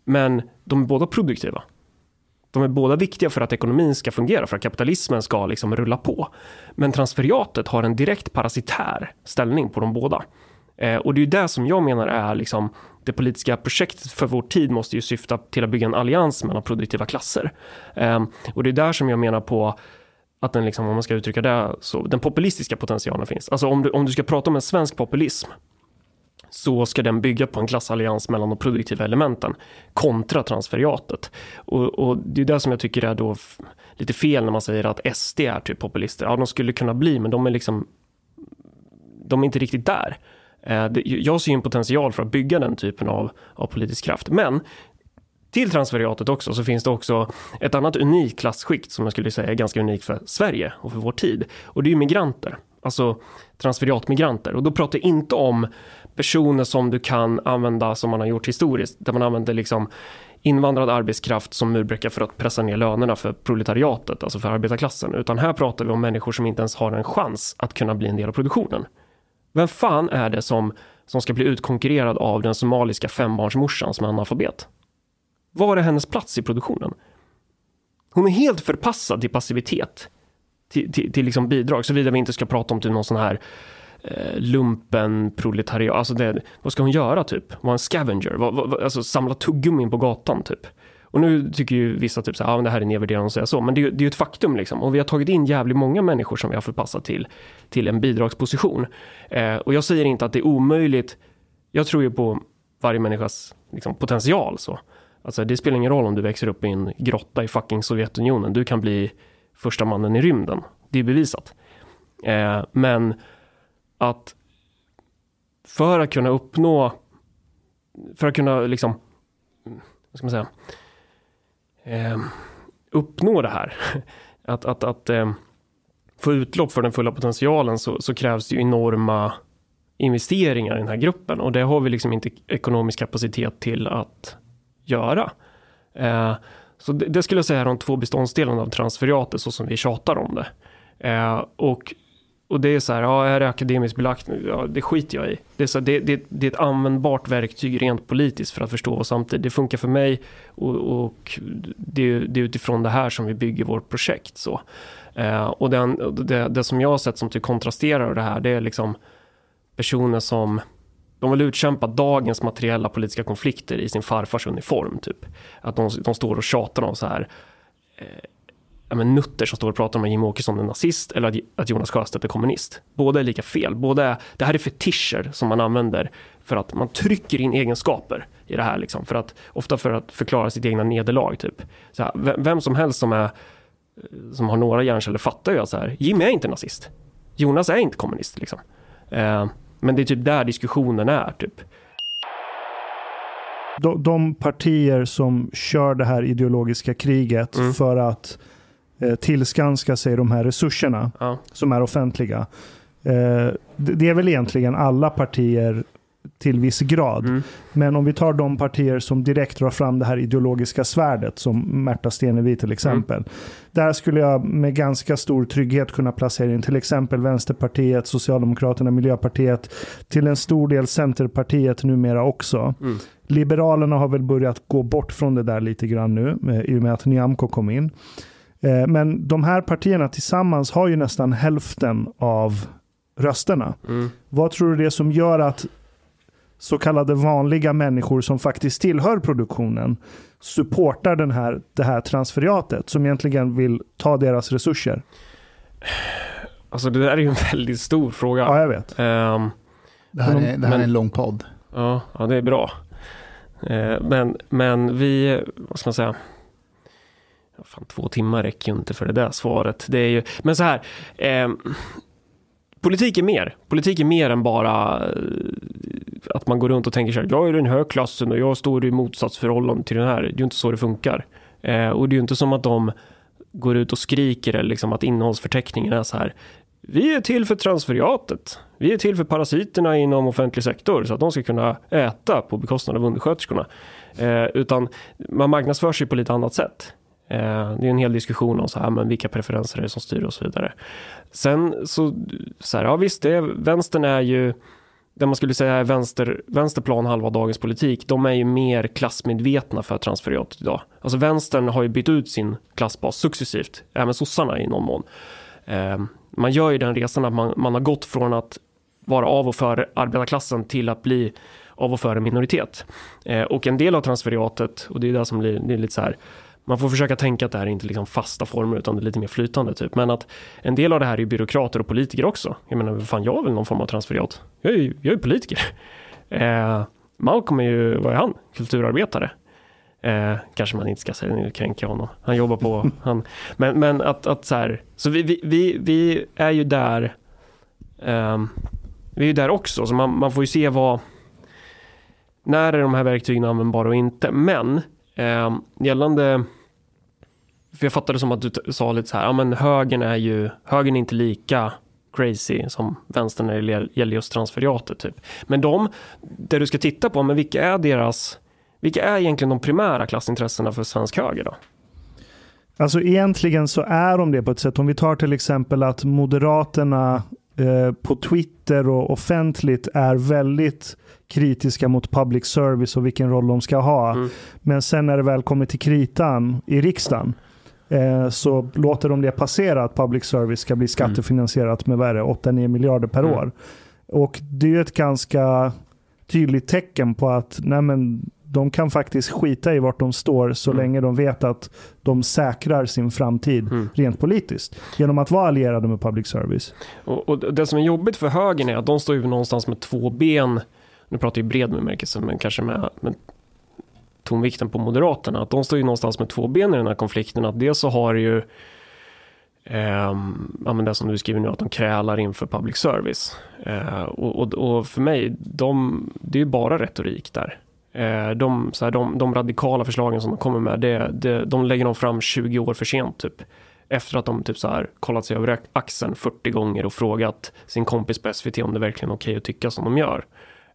Men de är båda produktiva. De är båda viktiga för att ekonomin ska fungera, för att kapitalismen ska liksom rulla på. Men transferiatet har en direkt parasitär ställning på de båda. Eh, och det är ju det som jag menar är liksom det politiska projektet för vår tid måste ju syfta till att bygga en allians mellan produktiva klasser. Eh, och det är där som jag menar på att den, liksom, om man ska uttrycka det, så den populistiska potentialen finns. Alltså om du, om du ska prata om en svensk populism så ska den bygga på en klassallians mellan de produktiva elementen kontra transferiatet. Och, och det är det som jag tycker är då lite fel när man säger att SD är typ populister. Ja, de skulle kunna bli, men de är liksom de är inte riktigt där. Eh, jag ser en potential för att bygga den typen av, av politisk kraft. Men till transferiatet också så finns det också ett annat unikt klassskikt som jag skulle säga är ganska unikt för Sverige och för vår tid. Och det är ju migranter, alltså transferiatmigranter. Och då pratar jag inte om personer som du kan använda som man har gjort historiskt, där man använder liksom invandrad arbetskraft som murbräcka för att pressa ner lönerna för proletariatet, alltså för arbetarklassen. Utan här pratar vi om människor som inte ens har en chans att kunna bli en del av produktionen. Vem fan är det som, som ska bli utkonkurrerad av den somaliska fembarnsmorsan som är analfabet? Var är hennes plats i produktionen? Hon är helt förpassad till passivitet. Till, till, till liksom bidrag, såvida vi inte ska prata om typ någon sån här eh, lumpen proletariat. Alltså det, vad ska hon göra typ? Vara en scavenger? Va, va, alltså samla tuggummin på gatan typ. Och nu tycker ju vissa typ så här, ah, det här är nedvärderande att säga så, men det, är, det är ju ett faktum liksom. Och vi har tagit in jävligt många människor som vi har förpassat till, till en bidragsposition. Eh, och jag säger inte att det är omöjligt. Jag tror ju på varje människas liksom, potential så. Alltså det spelar ingen roll om du växer upp i en grotta i fucking Sovjetunionen. Du kan bli första mannen i rymden. Det är bevisat. Eh, men att för att kunna uppnå, för att kunna liksom, vad ska man säga, eh, uppnå det här, att, att, att eh, få utlopp för den fulla potentialen så, så, krävs det ju enorma investeringar i den här gruppen och det har vi liksom inte ekonomisk kapacitet till att göra. Eh, så det, det, skulle jag säga är de två beståndsdelarna av transferiatet så som vi tjatar om det. Eh, och och det är så här, ja, är det akademiskt belagt? Ja, det skiter jag i. Det är, så, det, det, det är ett användbart verktyg rent politiskt för att förstå vad samtidigt. Det funkar för mig och, och det, det, är utifrån det här som vi bygger vårt projekt. Så. Eh, och den, det, det, som jag har sett som typ kontrasterar det här, det är liksom personer som de vill utkämpa dagens materiella politiska konflikter i sin farfars uniform. Typ. Att de, de står och tjatar om så här eh, ja, men nutter som står och pratar om att Jimmie Åkesson är nazist eller att Jonas Sjöstedt är kommunist. Båda är lika fel. Båda är, det här är fetischer som man använder för att man trycker in egenskaper i det här. Liksom, för att, ofta för att förklara sitt egna nederlag. Typ. Så här, vem som helst som, är, som har några hjärnceller fattar ju att så här, är inte nazist. Jonas är inte kommunist. Liksom. Eh, men det är typ där diskussionen är. Typ. De, de partier som kör det här ideologiska kriget mm. för att eh, tillskanska sig de här resurserna ja. som är offentliga. Eh, det är väl egentligen alla partier till viss grad. Mm. Men om vi tar de partier som direkt drar fram det här ideologiska svärdet, som Märta Stenevi till exempel. Mm. Där skulle jag med ganska stor trygghet kunna placera in till exempel Vänsterpartiet, Socialdemokraterna, Miljöpartiet, till en stor del Centerpartiet numera också. Mm. Liberalerna har väl börjat gå bort från det där lite grann nu, eh, i och med att Nyamko kom in. Eh, men de här partierna tillsammans har ju nästan hälften av rösterna. Mm. Vad tror du det är som gör att så kallade vanliga människor som faktiskt tillhör produktionen supportar den här, det här transferiatet som egentligen vill ta deras resurser? Alltså det där är ju en väldigt stor fråga. Ja, jag vet. Um, det här, är, det här men, är en lång podd. Ja, ja det är bra. Uh, men, men vi, vad ska man säga? Fan, två timmar räcker ju inte för det där svaret. Det är ju, men så här. Eh, politik är mer. Politik är mer än bara eh, att man går runt och tänker så här. Jag är den här klassen och jag står i motsatsförhållande till den här. Det är ju inte så det funkar. Eh, och det är ju inte som att de går ut och skriker eller liksom att innehållsförteckningen är så här. Vi är till för transferiatet. Vi är till för parasiterna inom offentlig sektor så att de ska kunna äta på bekostnad av undersköterskorna. Eh, utan man marknadsför sig på lite annat sätt. Eh, det är en hel diskussion om så här, men vilka preferenser är det som styr och så vidare. Sen så, så här, ja visst, det, vänstern är ju det man skulle säga är vänster, vänsterplan halva dagens politik, de är ju mer klassmedvetna för transferiatet idag. Alltså vänstern har ju bytt ut sin klassbas successivt, även sossarna i någon mån. Eh, man gör ju den resan att man, man har gått från att vara av och för arbetarklassen till att bli av och för en minoritet. Eh, och en del av transferiatet, och det är det som blir, det är lite så här, man får försöka tänka att det här är inte liksom fasta former utan det är lite mer flytande typ. Men att en del av det här är byråkrater och politiker också. Jag menar, fan jag är väl någon form av transferiat. Jag är ju jag är politiker. Eh, Malcolm är ju, vad är han? Kulturarbetare. Eh, kanske man inte ska säga, nu kränker jag honom. Han jobbar på, han, men, men att, att så här, så vi, vi, vi, vi är ju där, eh, vi är ju där också, så man, man får ju se vad, när är de här verktygen användbara och inte. Men eh, gällande för jag fattade som att du sa lite så här, ja men högern är ju, högern är inte lika crazy som vänstern när det gäller just transferiatet typ. Men de, det du ska titta på, men vilka är deras, Vilka är egentligen de primära klassintressena för svensk höger då? Alltså egentligen så är de det på ett sätt. Om vi tar till exempel att Moderaterna eh, på Twitter och offentligt är väldigt kritiska mot public service och vilken roll de ska ha. Mm. Men sen när det väl kommer till kritan i riksdagen eh, så låter de det passera att public service ska bli skattefinansierat med vad är det, 8-9 miljarder per Mm. år. Och det är ju ett ganska tydligt tecken på att nej men, de kan faktiskt skita i vart de står så Mm. länge de vet att de säkrar sin framtid Mm. rent politiskt. Genom att vara allierade med public service. Och, och det som är jobbigt för högern är att de står ju någonstans med två ben. Nu pratar jag i bred bemärkelse, men kanske med, med tonvikten på Moderaterna. Att de står ju någonstans med två ben i den här konflikten. Att dels så har ju Eh, ja, men det som du skriver nu, att de krälar inför public service. Eh, och, och, och för mig, de, det är ju bara retorik där. Eh, de, så här, de, de radikala förslagen som de kommer med, det, det, de lägger de fram 20 år för sent typ. Efter att de typ så här kollat sig över axeln 40 gånger och frågat sin kompis på SVT om det verkligen är okej att tycka som de gör.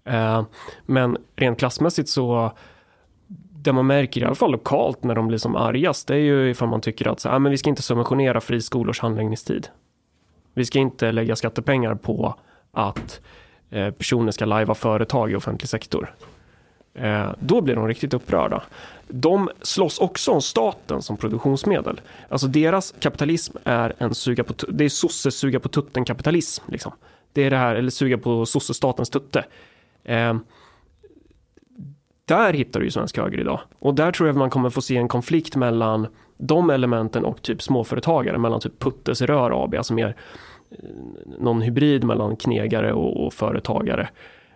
Eh, men rent klassmässigt så det man märker i alla fall lokalt när de blir som argast det är ju ifall man tycker att så, ah, men vi ska inte subventionera friskolors handläggningstid. Vi ska inte lägga skattepengar på att eh, personer ska lajva företag i offentlig sektor. Eh, då blir de riktigt upprörda. De slåss också om staten som produktionsmedel. Alltså deras kapitalism är en suga på, det är sosse suga på tutten kapitalism. Liksom. Det är det här, eller suga på sossestatens tutte. Eh, där hittar du ju svensk höger idag. Och där tror jag att man kommer få se en konflikt mellan de elementen och typ småföretagare, mellan typ Puttes Rör AB, alltså mer eh, någon hybrid mellan knegare och, och företagare.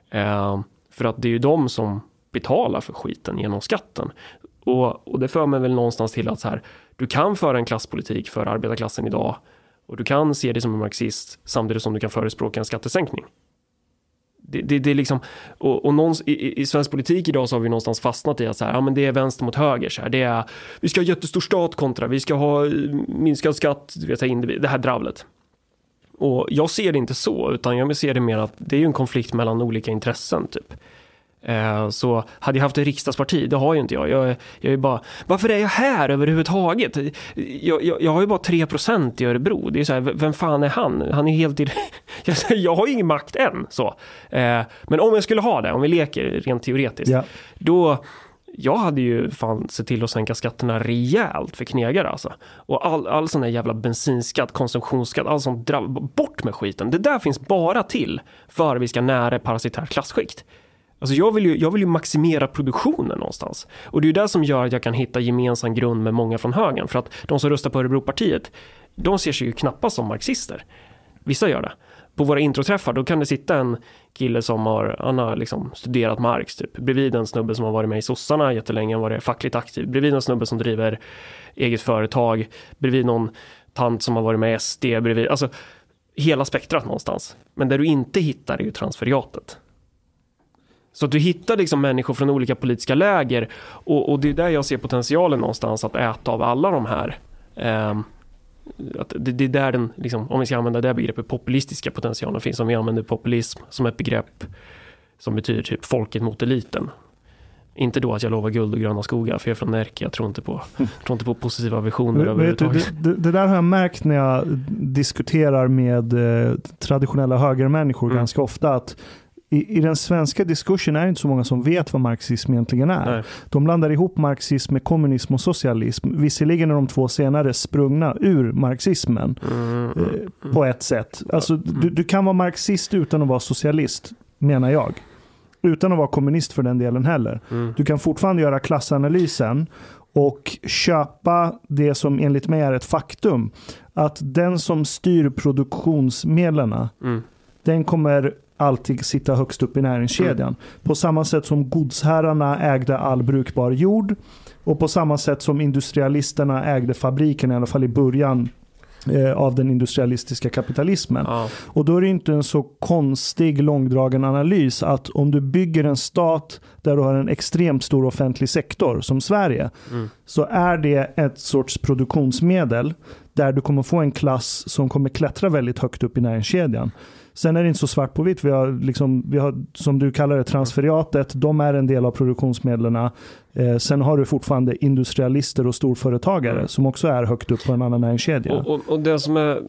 Eh, för att det är ju de som betalar för skiten genom skatten. Och, och det för mig väl någonstans till att så här, du kan föra en klasspolitik för arbetarklassen idag och du kan se det som en marxist samtidigt som du kan förespråka en skattesänkning. Det, det, det är liksom, och, och någons, i, i- svensk politik idag så har vi någonstans fastnat i att så här, ja, men det är vänster mot höger. Så här, det är, vi ska ha jättestor stat kontra, vi ska ha eh, minskad skatt, vi ska det, här dravlet. Och jag ser det inte så, utan jag ser det mer att det är en konflikt mellan olika intressen typ. Eh, Så hade jag haft ett riksdagsparti, det har ju inte jag. Jag, jag är bara, varför är jag här överhuvudtaget? Jag, jag, jag har ju bara 3% i Örebro. Det är så här, vem fan är han? Han är helt... i- Jag, har ju ingen makt än. Så. Eh, Men om jag skulle ha det, om vi leker rent teoretiskt, Ja. då jag hade ju fan sett till att sänka skatterna rejält för knegare alltså. Och all, all sån här jävla bensinskatt, konsumtionsskatt, allt sånt bort med skiten. Det där finns bara till för att vi ska nära parasitärt klasskikt. Alltså jag vill, ju, jag vill ju maximera produktionen någonstans. Och det är ju det som gör att jag kan hitta gemensam grund med många från högern. För att de som röstar på Örebropartiet, de ser sig ju knappast som marxister. Vissa gör det. På våra introträffar, då kan det sitta en kille som har, han har liksom studerat Marx typ. Bredvid en snubbe som har varit med i sossarna jättelänge, har varit fackligt aktiv. Bredvid en snubbe som driver eget företag. Bredvid någon tant som har varit med i SD. Bredvid, alltså hela spektrat någonstans. Men där du inte hittar är ju transferiatet. Så att du hittar liksom människor från olika politiska läger och, och det är där jag ser potentialen någonstans att äta av alla de här. Att det, det är där den, liksom, om vi ska använda det begreppet, populistiska potentialen finns. Om vi använder populism som ett begrepp som betyder typ folket mot eliten. Inte då att jag lovar guld och gröna skogar, för jag är från Närke, jag tror inte på, tror inte på positiva visioner överhuvudtaget. det, det, det där har jag märkt när jag diskuterar med eh, traditionella högermänniskor Mm. ganska ofta. att i, I den svenska diskursen är det inte så många som vet vad marxism egentligen är. Nej. De blandar ihop marxism med kommunism och socialism. Visserligen är de två senare sprungna ur marxismen Mm, eh, på ett sätt. Alltså, du, du kan vara marxist utan att vara socialist, menar jag. Utan att vara kommunist för den delen heller. mm, Du kan fortfarande göra klassanalysen och köpa det som enligt mig är ett faktum. Att den som styr produktionsmedlen, mm, den kommer alltid sitta högst upp i näringskedjan. På samma sätt som godsherrarna ägde all brukbar jord och på samma sätt som industrialisterna ägde fabriken, i alla fall i början eh, av den industrialistiska kapitalismen. ja, Och då är det inte en så konstig långdragen analys att om du bygger en stat där du har en extremt stor offentlig sektor som Sverige mm, så är det ett sorts produktionsmedel där du kommer få en klass som kommer klättra väldigt högt upp i näringskedjan. Sen är det inte så svart på vitt. Vi har, liksom, vi har som du kallar det, transferiatet. De är en del av produktionsmedlen. Eh, sen har du fortfarande industrialister och storföretagare Mm. som också är högt upp på en annan näringskedja. Och, och, och det som är,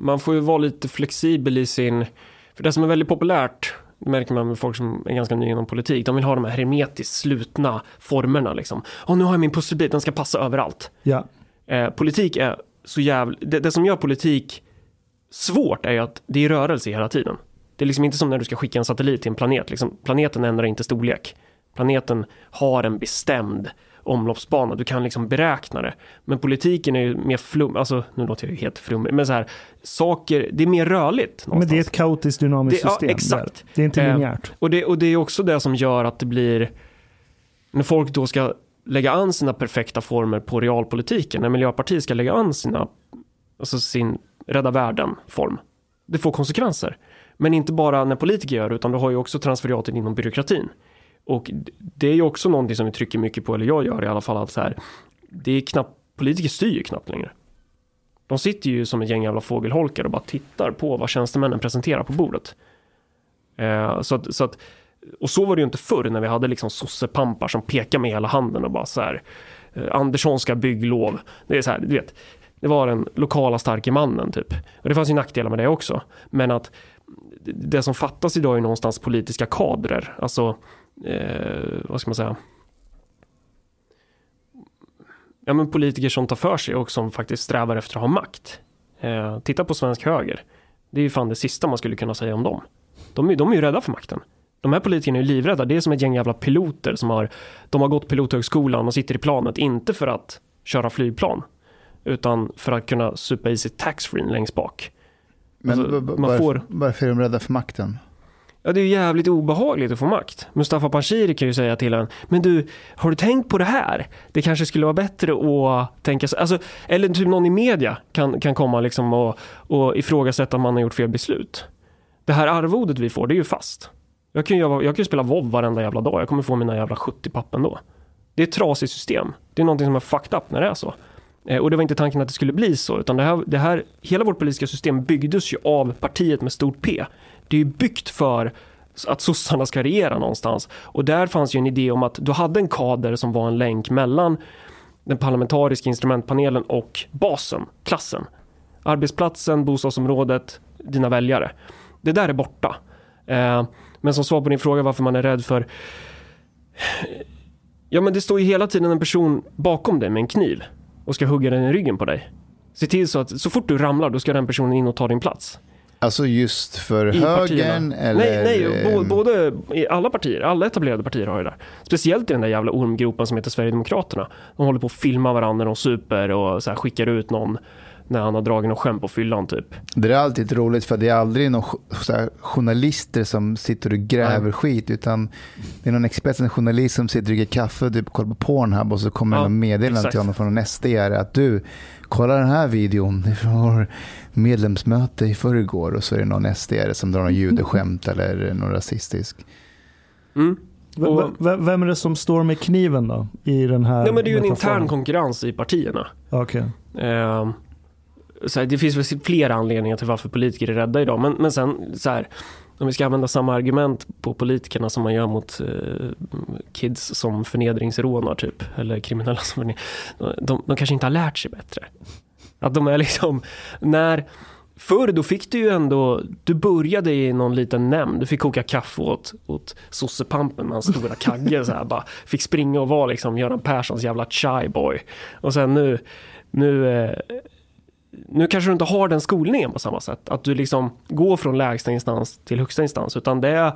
man får ju vara lite flexibel i sin, för det som är väldigt populärt, det märker man med folk som är ganska nya inom politik, de vill ha de här hermetiskt slutna formerna liksom. Och nu har jag min pusselbit, den ska passa överallt. Ja. Eh, politik är så jävla, det, det som gör politik svårt är ju att det är rörelse hela tiden. Det är liksom inte som när du ska skicka en satellit till en planet, liksom, planeten ändrar inte storlek. Planeten har en bestämd omloppsbana, du kan liksom beräkna det. Men politiken är ju mer flum, alltså nu låter jag ju helt flummig, men så här, saker, det är mer rörligt. Men det är någonstans. ett kaotiskt dynamiskt Det- ja, system. exakt. där. Det är inte Eh, linjärt. Och det, och det är också det som gör att det blir, när folk då ska lägga an sina perfekta former på realpolitiken, när Miljöpartiet ska lägga an sina, alltså sin rädda världen-form, det får konsekvenser. Men inte bara när politiker gör det, utan du har ju också transferiatet inom byråkratin. Och det är ju också någonting som vi trycker mycket på, eller jag gör i alla fall, att så här, det är knappt, politiker styr ju knappt längre. De sitter ju som ett gäng jävla fågelholkar och bara tittar på vad tjänstemännen presenterar på bordet. Eh, så att, så att, och så var det ju inte förr när vi hade liksom sossepampar som pekade med hela handen och bara så här eh, Anderssonska bygglov. Det är så här, du vet. Det var den lokala starke mannen typ. Och det fanns ju nackdelar med det också. Men att det som fattas idag är någonstans politiska kadrer. Alltså, eh, vad ska man säga? Ja men politiker som tar för sig och som faktiskt strävar efter att ha makt. Eh, titta på svensk höger. Det är ju fan det sista man skulle kunna säga om dem. De är, de är ju rädda för makten. De här politikerna är ju livrädda. Det är som ett gäng jävla piloter som har, de har gått pilothögskolan och sitter i planet, inte för att köra flygplan, utan för att kunna supa i sig taxfree längst bak. Men Alltså, man får- varför är de rädda för makten? Ja, det är ju jävligt obehagligt att få makt. Mustafa Panshiri kan ju säga till en, men du, har du tänkt på det här? Det kanske skulle vara bättre att tänka sig, alltså, eller typ någon i media kan, kan komma liksom och, och ifrågasätta om man har gjort fel beslut. Det här arvodet vi får, det är ju fast. Jag kan ju, jag kan ju spela WoW varenda jävla dag, jag kommer få mina jävla 70 pappen då. Det är ett trasigt system. Det är någonting som är fucked up när det är så. Eh, och det var inte tanken att det skulle bli så, utan det här, det här, hela vårt politiska system byggdes ju av partiet med stort P. Det är ju byggt för att sossarna ska regera någonstans. Och där fanns ju en idé om att du hade en kader som var en länk mellan den parlamentariska instrumentpanelen och basen, klassen. Arbetsplatsen, bostadsområdet, dina väljare. Det där är borta. Eh, men som svar på din fråga varför man är rädd för Ja men det står ju hela tiden en person bakom dig med en kniv och ska hugga den i ryggen på dig. Se till så att så fort du ramlar då ska den personen in och ta din plats. Alltså just för I högern eller? Nej, nej bo, både i alla partier, alla etablerade partier har ju det där. Speciellt i den där jävla ormgropen som heter Sverigedemokraterna. De håller på att filma varandra de super och så här skickar ut någon när han har dragit någon skämt på fyllan typ. Det är alltid roligt för det är aldrig här, journalister som sitter och gräver skit utan det är någon expert, en journalist som sitter och dricker kaffe och typ kollar på Pornhub och så kommer Ja, någon meddelande till honom från en SD att du, kolla den här videon, det vår medlemsmöte i förrgår och så är det någon SD som drar någon judeskämt eller någon rasistisk. Mm. Och- vem är det som står med kniven då? I den här Nej men det är ju en intern konkurrens i partierna. Okej. Eh, här, det finns väl flera anledningar till varför politiker är rädda idag. Men, men sen så här, om vi ska använda samma argument på politikerna som man gör mot eh, kids som förnedringsrånar typ. Eller kriminella som förnedring. De, de, de kanske inte har lärt sig bättre. Att de är liksom, när Förr då fick du ju ändå, du började i någon liten nämnd, du fick koka kaffe åt, åt sossepampen med hans stora kagge så här, bara fick springa och vara liksom Göran Perssons jävla chai boy. Och sen nu, nu, eh, nu kanske du inte har den skolningen på samma sätt. Att du liksom går från lägsta instans till högsta instans. Utan det är,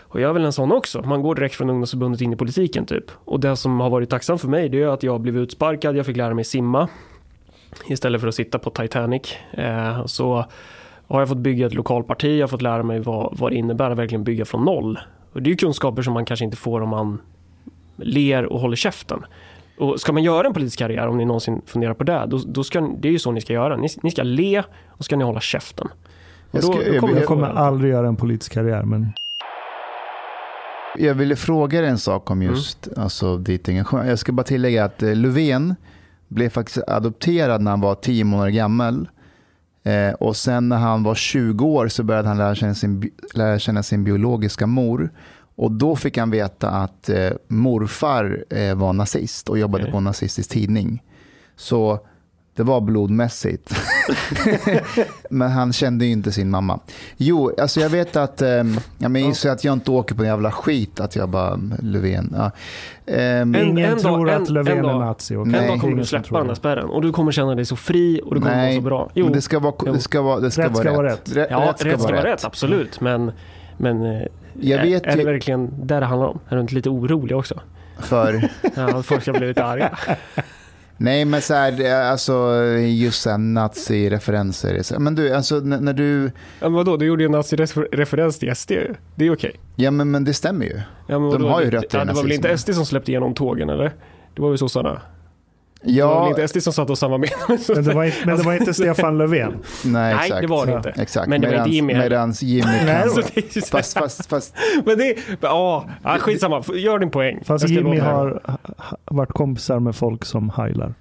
och jag är väl en sån också, man går direkt från ungdomsförbundet in i politiken typ. Och det som har varit tacksamt för mig det är att jag blev utsparkad, jag fick lära mig simma. Istället för att sitta på Titanic. Eh, så har jag fått bygga ett lokalparti, jag har fått lära mig vad, vad det innebär att verkligen bygga från noll. Och det är ju kunskaper som man kanske inte får om man ler och håller käften. Och ska man göra en politisk karriär, om ni någonsin funderar på det, då, då ska, det är ju så ni ska göra. Ni, ni ska le och ska ni hålla käften. Och Jag ska- jag vill- Jag kommer aldrig göra en politisk karriär, men Jag ville fråga dig en sak om just alltså, ditt engagemang. Jag ska bara tillägga att eh, Löfven blev faktiskt adopterad när han var tio månader gammal. Eh, och sen när han var 20 år så började han lära känna sin, lära känna sin biologiska mor. Och då fick han veta att eh, morfar eh, var nazist och jobbade Okej. på en nazistisk tidning. Så det var blodmässigt. men han kände ju inte sin mamma. Jo, alltså jag vet att, um, jag men gissar att jag inte åker på en jävla skit, att jag bara, Löfven. Ja. En- Ingen en tror dag- att en- Löfven en är nazi. Nej. En dag kommer Ingen du släppa tror den där spärren och du kommer känna dig så fri och det kommer nej, vara så bra. Jo, men det ska vara, det ska vara, det ska Rätt vara, ska rätt. vara rätt. ja, rätt ska, vara rätt, absolut. Men, men eh, Jag vet är, är det ju- verkligen där det handlar om? Är du inte lite orolig också? För, Ja, folk ska bli lite arga. nej men så här, alltså just så här nazi-referenser. Men du, alltså när, du, Ja, men vadå, du gjorde ju en nazireferens till SD. Det är okej. ja men, men det stämmer ju. Ja, men De har ju rötter i ja, Det var väl inte nazismen. SD som släppte igenom tågen eller? Det var väl sossarna? Det var Ja, inte SD som satt och samarbetade med Men det, var inte, men det var inte Stefan Löfven. nej Nej, exakt. det var det Ja. inte. Exakt, Men det var inte medans, Jimmy medans Jimmy Nej, kan... Alltså, Fast, fast, fast, Men det, ja, ja, skitsamma. Gör din poäng. Fast Jimmy har ha- ha- varit kompisar med folk som heilar.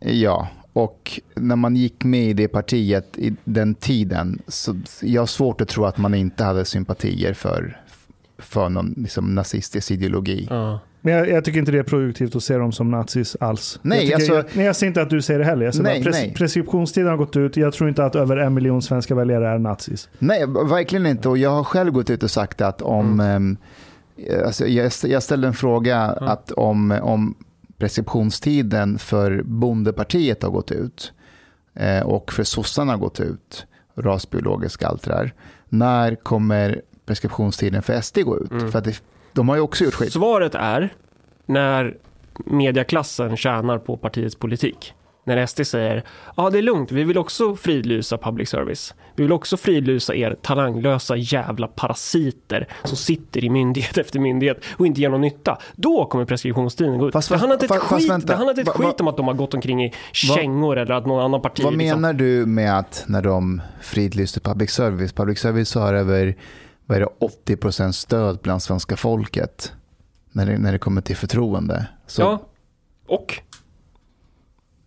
ja. Och när man gick med i det partiet i den tiden, så jag har svårt att tro att man inte hade sympatier för, för någon liksom, nazistisk ideologi. Ja. Men jag, jag tycker inte det är produktivt att se dem som nazis alls. Nej, jag, tycker, alltså- jag, nej, jag ser inte att du säger det heller. Jag säger Nej, bara, pres, nej. preskriptionstiden har gått ut. Jag tror inte att över en miljon svenska väljare är nazis. Nej, verkligen inte. Och jag har själv gått ut och sagt att om... ehm, Alltså jag, jag ställde en fråga att om, om preskriptionstiden för bondepartiet har gått ut eh, och för sossarna har gått ut, rasbiologiska allt det där. När kommer preskriptionstiden för SD gå ut? För att det, de har ju också gjort skit. Svaret är när mediaklassen tjänar på partiets politik. När SD säger ja det är lugnt, vi vill också fridlysa public service. Vi vill också fridlysa er talanglösa jävla parasiter som sitter i myndighet efter myndighet och inte ger någon nytta. Då kommer preskriptionstiden gå ut. Fast- det handlar inte ett skit, vänta. det handlar inte ett Va- skit om att de har gått omkring i kängor eller att någon annan parti Vad liksom- menar du med att när de fridlyste public service? Public service har över vad är det, 80% stöd bland svenska folket när det, när det kommer till förtroende. Så Ja, och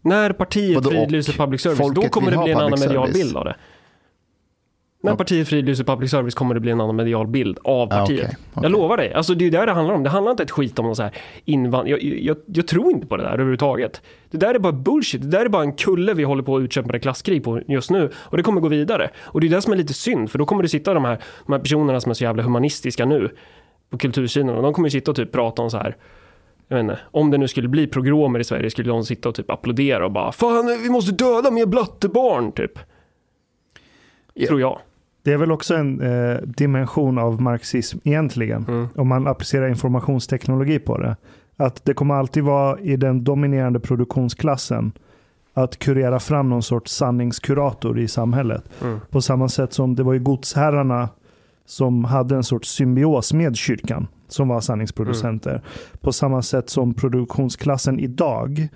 när partiet fridlyser public service, då kommer det bli en annan public medial service. bild av det. När partiet fridlyser public service kommer det bli en annan medial bild av partiet. okej, okej. Jag lovar dig. Alltså det är ju det det handlar om. Det handlar inte ett skit om någon så här invand... Jag, jag, jag tror inte på det där överhuvudtaget. Det där är bara bullshit. Det där är bara en kulle vi håller på att utkämpa klasskrig på just nu. Och det kommer gå vidare. Och det är det som är lite synd, för då kommer det sitta de här, de här personerna som är så jävla humanistiska nu på kultursidan och de kommer ju sitta och typ prata om så här jag vet inte, om det nu skulle bli progromer i Sverige skulle de sitta och typ applådera och bara Fan, vi måste döda mer blattebarn, typ. Ja. Tror jag. Det är väl också en eh, dimension av marxism egentligen. Mm. Om man applicerar informationsteknologi på det. Att det kommer alltid vara i den dominerande produktionsklassen att kurera fram någon sorts sanningskurator i samhället. Mm. På samma sätt som det var ju godsherrarna som hade en sorts symbios med kyrkan som var sanningsproducenter. Mm. På samma sätt som produktionsklassen idag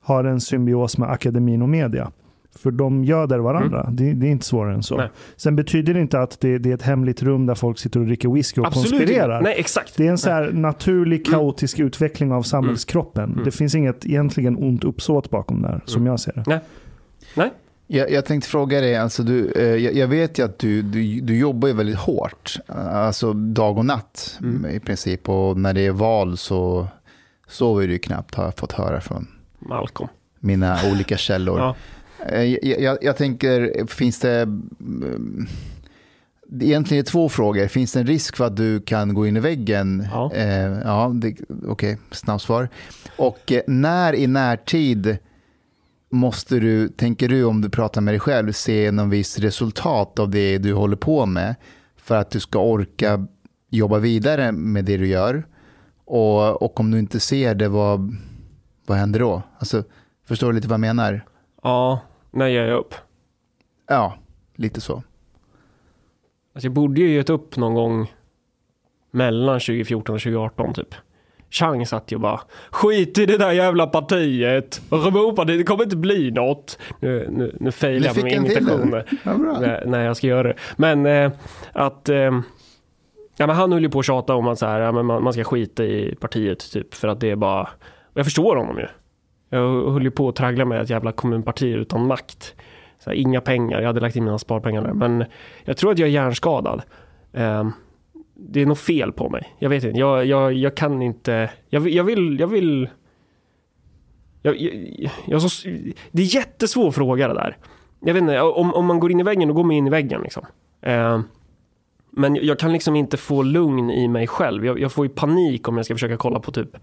har en symbios med akademin och media. För de göder varandra. Det, det är inte svårare än så. Mm. Nej. Sen betyder det inte att det, det är ett hemligt rum där folk sitter och dricker whisky och Absolut konspirerar. inte. Nej, exakt. Det är en så här naturlig kaotisk utveckling av samhällskroppen. Mm. Det finns inget egentligen ont uppsåt bakom där, som jag ser det. Nej. Jag, jag tänkte fråga dig, alltså du, eh, jag, jag vet ju att du, du, du jobbar ju väldigt hårt, alltså dag och natt Mm. i princip. Och när det är val så sover du knappt, har jag fått höra från Malcolm. mina olika källor. Ja. Eh, Jag, jag, jag tänker, finns det... mm, det är Egentligen är två frågor. Finns det en risk för att du kan gå in i väggen? Ja. Eh, ja det- Okej, snabbsvar. Och eh, när i närtid måste du, tänker du om du pratar med dig själv, se någon viss resultat av det du håller på med för att du ska orka jobba vidare med det du gör? Och, och om du inte ser det, vad, vad händer då? Alltså, förstår du lite vad jag menar? Ja, när ger jag upp? Ja, lite så. Alltså jag borde ju gett upp någon gång mellan 2014 och 2018 typ. Chang satt ju bara skit i det där jävla partiet. Det kommer inte bli något. Nu, nu, nu failar jag med jag mina till imitationer. Ja, när, jag ska göra det. Men eh, att eh, ja, men han höll ju på att tjata om att så här, ja, men man, man ska skita i partiet typ för att det är bara jag förstår honom ju. Jag höll ju på att traggla med ett jävla kommunparti utan makt. Så här, inga pengar, jag hade lagt in mina sparpengar där. Men jag tror att jag är hjärnskadad. Ehm, det är något fel på mig. Jag vet inte, jag, jag, jag kan inte, jag, jag vill, jag vill jag, jag, jag så, det är jättesvår fråga det där. Jag vet inte, om, om man går in i väggen, då går man in i väggen liksom. Eh, men jag kan liksom inte få lugn i mig själv. Jag, jag får ju panik om jag ska försöka kolla på typ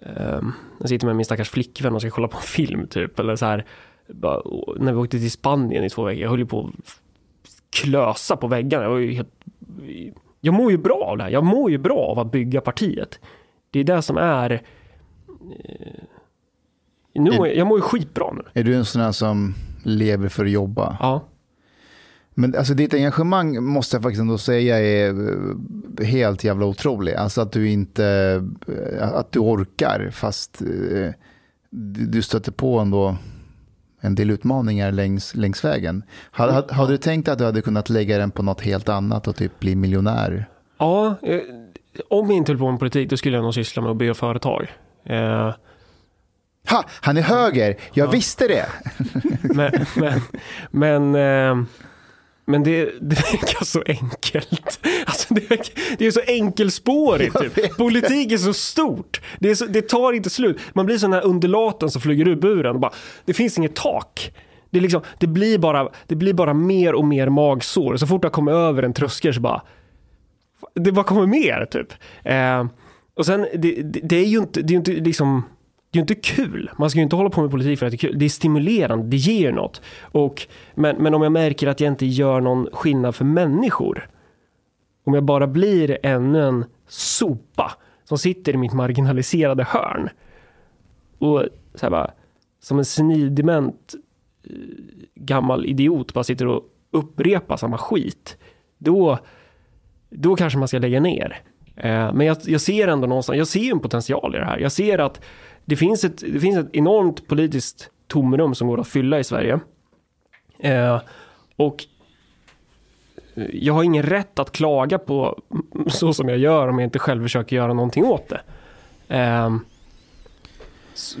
eh, Jag sitter med min stackars flickvän och ska kolla på en film typ. Eller så här, bara, när vi åkte till Spanien i två veckor, jag höll ju på att klösa på väggarna. Jag, var ju helt, jag mår ju bra av det här. Jag mår ju bra av att bygga partiet. Det är det som är eh, nu, jag, jag mår ju skitbra nu. Är du en sån här som lever för att jobba? Ja. Men alltså ditt engagemang måste jag faktiskt ändå säga är eh, helt jävla otrolig. Alltså att du inte, eh, att du orkar fast eh, du stöter på ändå en del utmaningar längs, längs vägen. Hade, hade, hade du tänkt att du hade kunnat lägga den på något helt annat och typ bli miljonär? Ja, om jag inte höll på med politik då skulle jag nog syssla med att bygga företag. Eh, Ha, han är höger, jag ja. visste det. men men, men, eh, men det, det verkar så enkelt. Alltså det, det är så enkelspårigt. Typ. Politik är så stort. Det, så, det tar inte slut. Man blir sån här undulaten som flyger ur buren. Och bara, det finns inget tak. Det, liksom, det, blir bara, det blir bara mer och mer magsår. Så fort jag kommer över en tröskel så bara... Det bara kommer mer typ. Eh, och sen, det, det, är ju inte, det är inte liksom det är ju inte kul. Man ska ju inte hålla på med politik för att det är kul. Det är stimulerande, det ger något. Och, men, men om jag märker att jag inte gör någon skillnad för människor. Om jag bara blir ännu en sopa som sitter i mitt marginaliserade hörn. Och så här bara, som en senildement eh, gammal idiot bara sitter och upprepar samma skit. Då, då kanske man ska lägga ner. Eh, men jag, jag ser ändå någonstans, jag ser en potential i det här. Jag ser att det finns ett, det finns ett enormt politiskt tomrum som går att fylla i Sverige. Eh, och jag har ingen rätt att klaga på så som jag gör om jag inte själv försöker göra någonting åt det. Eh, så,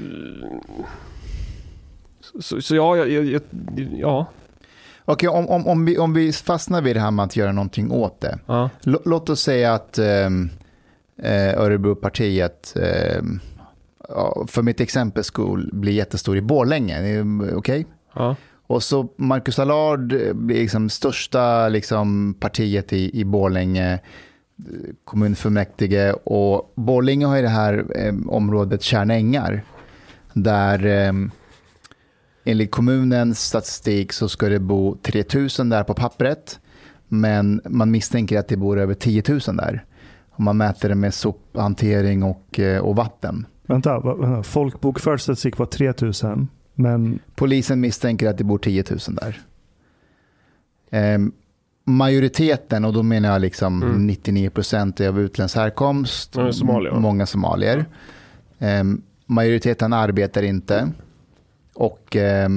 så, så, ja, jag, jag, ja. Okej, om, om, om, vi, om vi fastnar vid det här med att göra någonting åt det. Ja. Låt oss säga att ehm, eh, Örebropartiet eh, för mitt exempel skull, blir jättestor i Borlänge. Okej? Okay? Ja. Och så Marcus Allard blir liksom största liksom, partiet i, i Borlänge kommunfullmäktige och Borlänge har ju det här eh, området Kärnängar där eh, enligt kommunens statistik så ska det bo 3000 där på pappret men man misstänker att det bor över 10 000 där. Om man mäter det med sophantering och, eh, och vatten. Vänta, folkbokförd statistik var 3000. Men... Polisen misstänker att det bor 10 000 där. Eh, majoriteten, och då menar jag liksom mm. 99 procent av utländsk härkomst. Mm, somalier. Många somalier. Eh, majoriteten arbetar inte. Och eh,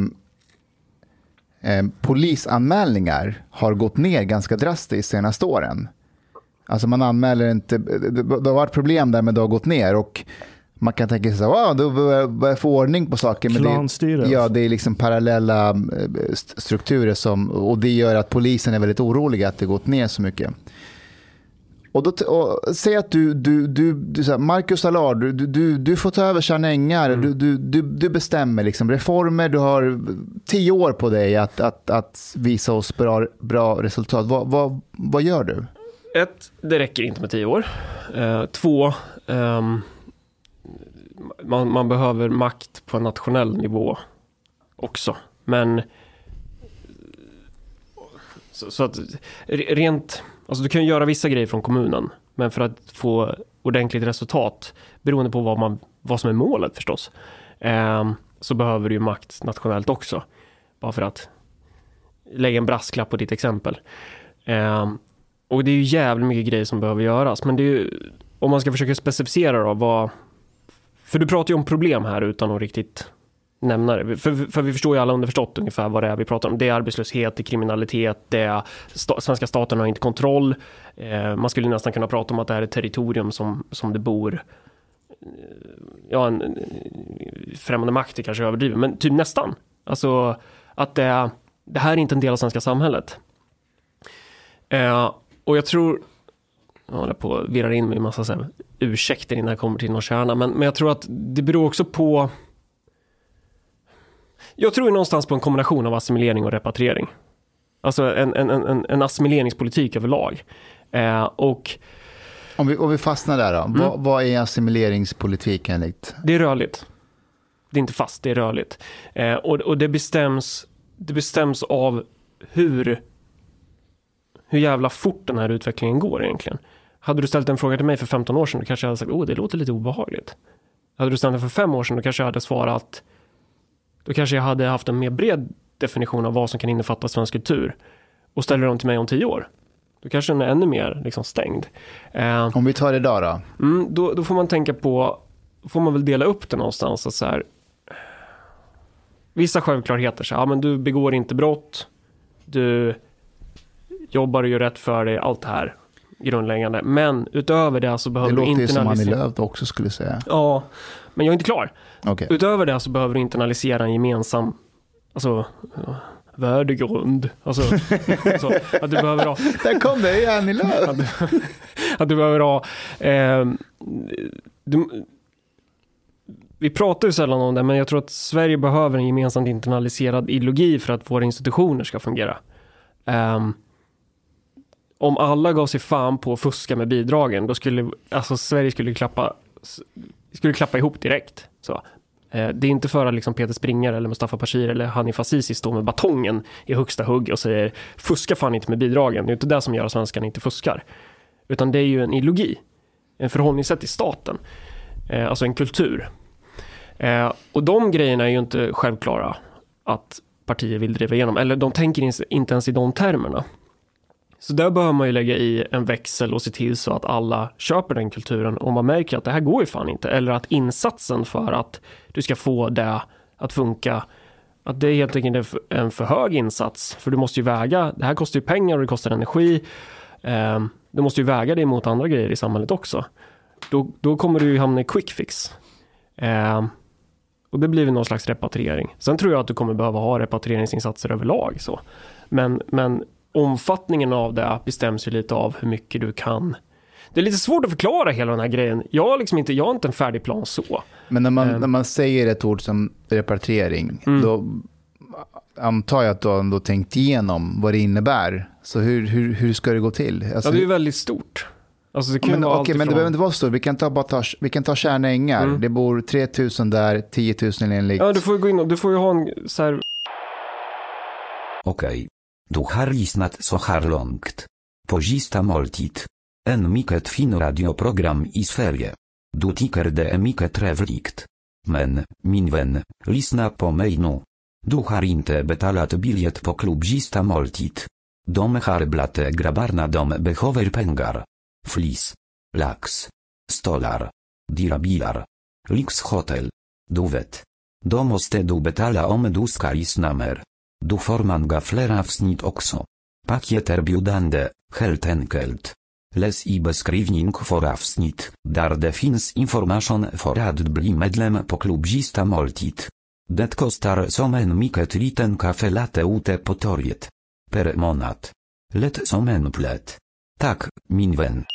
polisanmälningar har gått ner ganska drastiskt de senaste åren. Alltså man anmäler inte, det, det har varit problem där men det har gått ner. Och man kan tänka sig så wow, då börjar jag få ordning på saker. Men det, ja, det är liksom parallella eh, strukturer som, och det gör att polisen är väldigt oroliga att det gått ner så mycket. Och, då, och säg att du, du, du, du så Marcus Allard, du, du, du får ta över Tjärnängar, mm. du, du, du, du bestämmer liksom reformer, du har tio år på dig att, att, att visa oss bra, bra resultat. Vad, vad, vad gör du? Ett, det räcker inte med tio år. Uh, två, um man, man behöver makt på nationell nivå också. Men så, så, att rent, alltså du kan göra vissa grejer från kommunen, men för att få ordentligt resultat, beroende på vad, man, vad som är målet förstås, eh, så behöver du ju makt nationellt också. Bara för att lägga en brasklapp på ditt exempel. Eh, och det är ju jävligt mycket grejer som behöver göras, men det är ju, om man ska försöka specificera då, vad, för du pratar ju om problem här utan att riktigt nämna det. För, för vi förstår ju alla underförstått ungefär vad det är vi pratar om. Det är arbetslöshet, det är kriminalitet, det är sta svenska staten har inte kontroll. Eh, man skulle nästan kunna prata om att det här är ett territorium som, som det bor eh, ja, en, eh, främmande makt är kanske överdrivet, men typ nästan. Alltså att det det här är inte en del av svenska samhället. Eh, och jag tror, jag håller på att virrar in mig i massa så här, ursäkter innan jag kommer till kärna, men, men jag tror att det beror också på jag tror någonstans på en kombination av assimilering och repatriering. Alltså en, en, en, en assimileringspolitik överlag. Eh, och Om vi, om vi fastnar där då, vad, vad är assimileringspolitik enligt? det är rörligt. Det är inte fast, det är rörligt. Eh, och, och det bestäms, det bestäms av hur, hur jävla fort den här utvecklingen går egentligen. Hade du ställt en fråga till mig för 15 år sedan, då kanske jag hade sagt, oh, det låter lite obehagligt. Hade du ställt den för fem år sedan, då kanske jag hade svarat, då kanske jag hade haft en mer bred definition av vad som kan innefatta svensk kultur. Och ställer de till mig om tio år, då kanske den är ännu mer liksom stängd. Eh, Om vi tar idag då? Mm, då, då får man tänka på, får man väl dela upp det någonstans. Att så här, vissa självklarheter, så här, ja, men du begår inte brott, du jobbar och gör rätt för dig, allt det här grundläggande. Men utöver det så Det behöver du låter ju som Annie internalisera... Lööf också skulle säga. Ja, men jag är inte klar. Okej. Utöver det så behöver du internalisera en gemensam, alltså, värdegrund. Alltså, så, att du behöver ha Där kom det, det är Annie Lööf. att du, att du behöver ha... Eh, du, vi pratar ju sällan om det, men jag tror att Sverige behöver en gemensamt internaliserad ideologi för att våra institutioner ska fungera. Ehm, om alla gav sig fan på att fuska med bidragen, då skulle alltså Sverige skulle klappa, skulle klappa ihop direkt. Så. Eh, Det är inte för att liksom Peter Springare eller Mustafa Bashir eller Hanif Azizi står med batongen i högsta hugg och säger fuska fan inte med bidragen. Det är inte det som gör att svenskarna inte fuskar. Utan det är ju en ideologi, en förhållningssätt till staten, eh, alltså en kultur. Eh, och de grejerna är ju inte självklara att partier vill driva igenom, eller de tänker inte ens i de termerna. Så där behöver man ju lägga i en växel och se till så att alla köper den kulturen och man märker att det här går ju fan inte. Eller att insatsen för att du ska få det att funka, att det är helt enkelt en för- en för hög insats. För du måste ju väga, det här kostar ju pengar och det kostar energi. Ehm, du måste ju väga det mot andra grejer i samhället också. Då, då kommer du ju hamna i quick fix. Ehm, och det blir väl någon slags repatriering. Sen tror jag att du kommer behöva ha repatrieringsinsatser överlag. Så. Men, men omfattningen av det bestäms ju lite av hur mycket du kan. Det är lite svårt att förklara hela den här grejen. Jag har liksom inte, jag har inte en färdig plan så. Men när man, Eh. när man säger ett ord som repatriering, Mm. då antar jag att du har ändå tänkt igenom vad det innebär. Så hur, hur, hur ska det gå till? Alltså, Ja, det är ju väldigt stort. Alltså det kan men, vara okej, allt men det behöver inte vara så. Vi kan ta, bara ta, vi kan ta Tjärna ängar. Mm. Det bor 3000 där, 10 000 enligt... Ja, du får ju gå in och du får ju ha en så här Okej. Du har lyssnat så här långt. På måltid. En mycket fin radioprogram i Sverige. Du tycker det är mycket trevligt. Men, min vän, lyssna på mig nu. Du har inte betalat biljett på klubb moltit. måltid. De har dom grabbarna de behöver pengar. Flis. Lax. Stolar. Dirabilar. Lyxhotel. Du vet. Domostedu måste du betala om du ska lyssna mer. Du får många fler avsnitt också. biudande, heltenkelt. helt enkelt. Läs i beskrivning för avsnitt, där det finns information för att bli medlem på klubzista måltid. Det kostar som en mycket liten kaffe latte ute på torget. Per månad. Lätt som en plätt. Tak, min vän.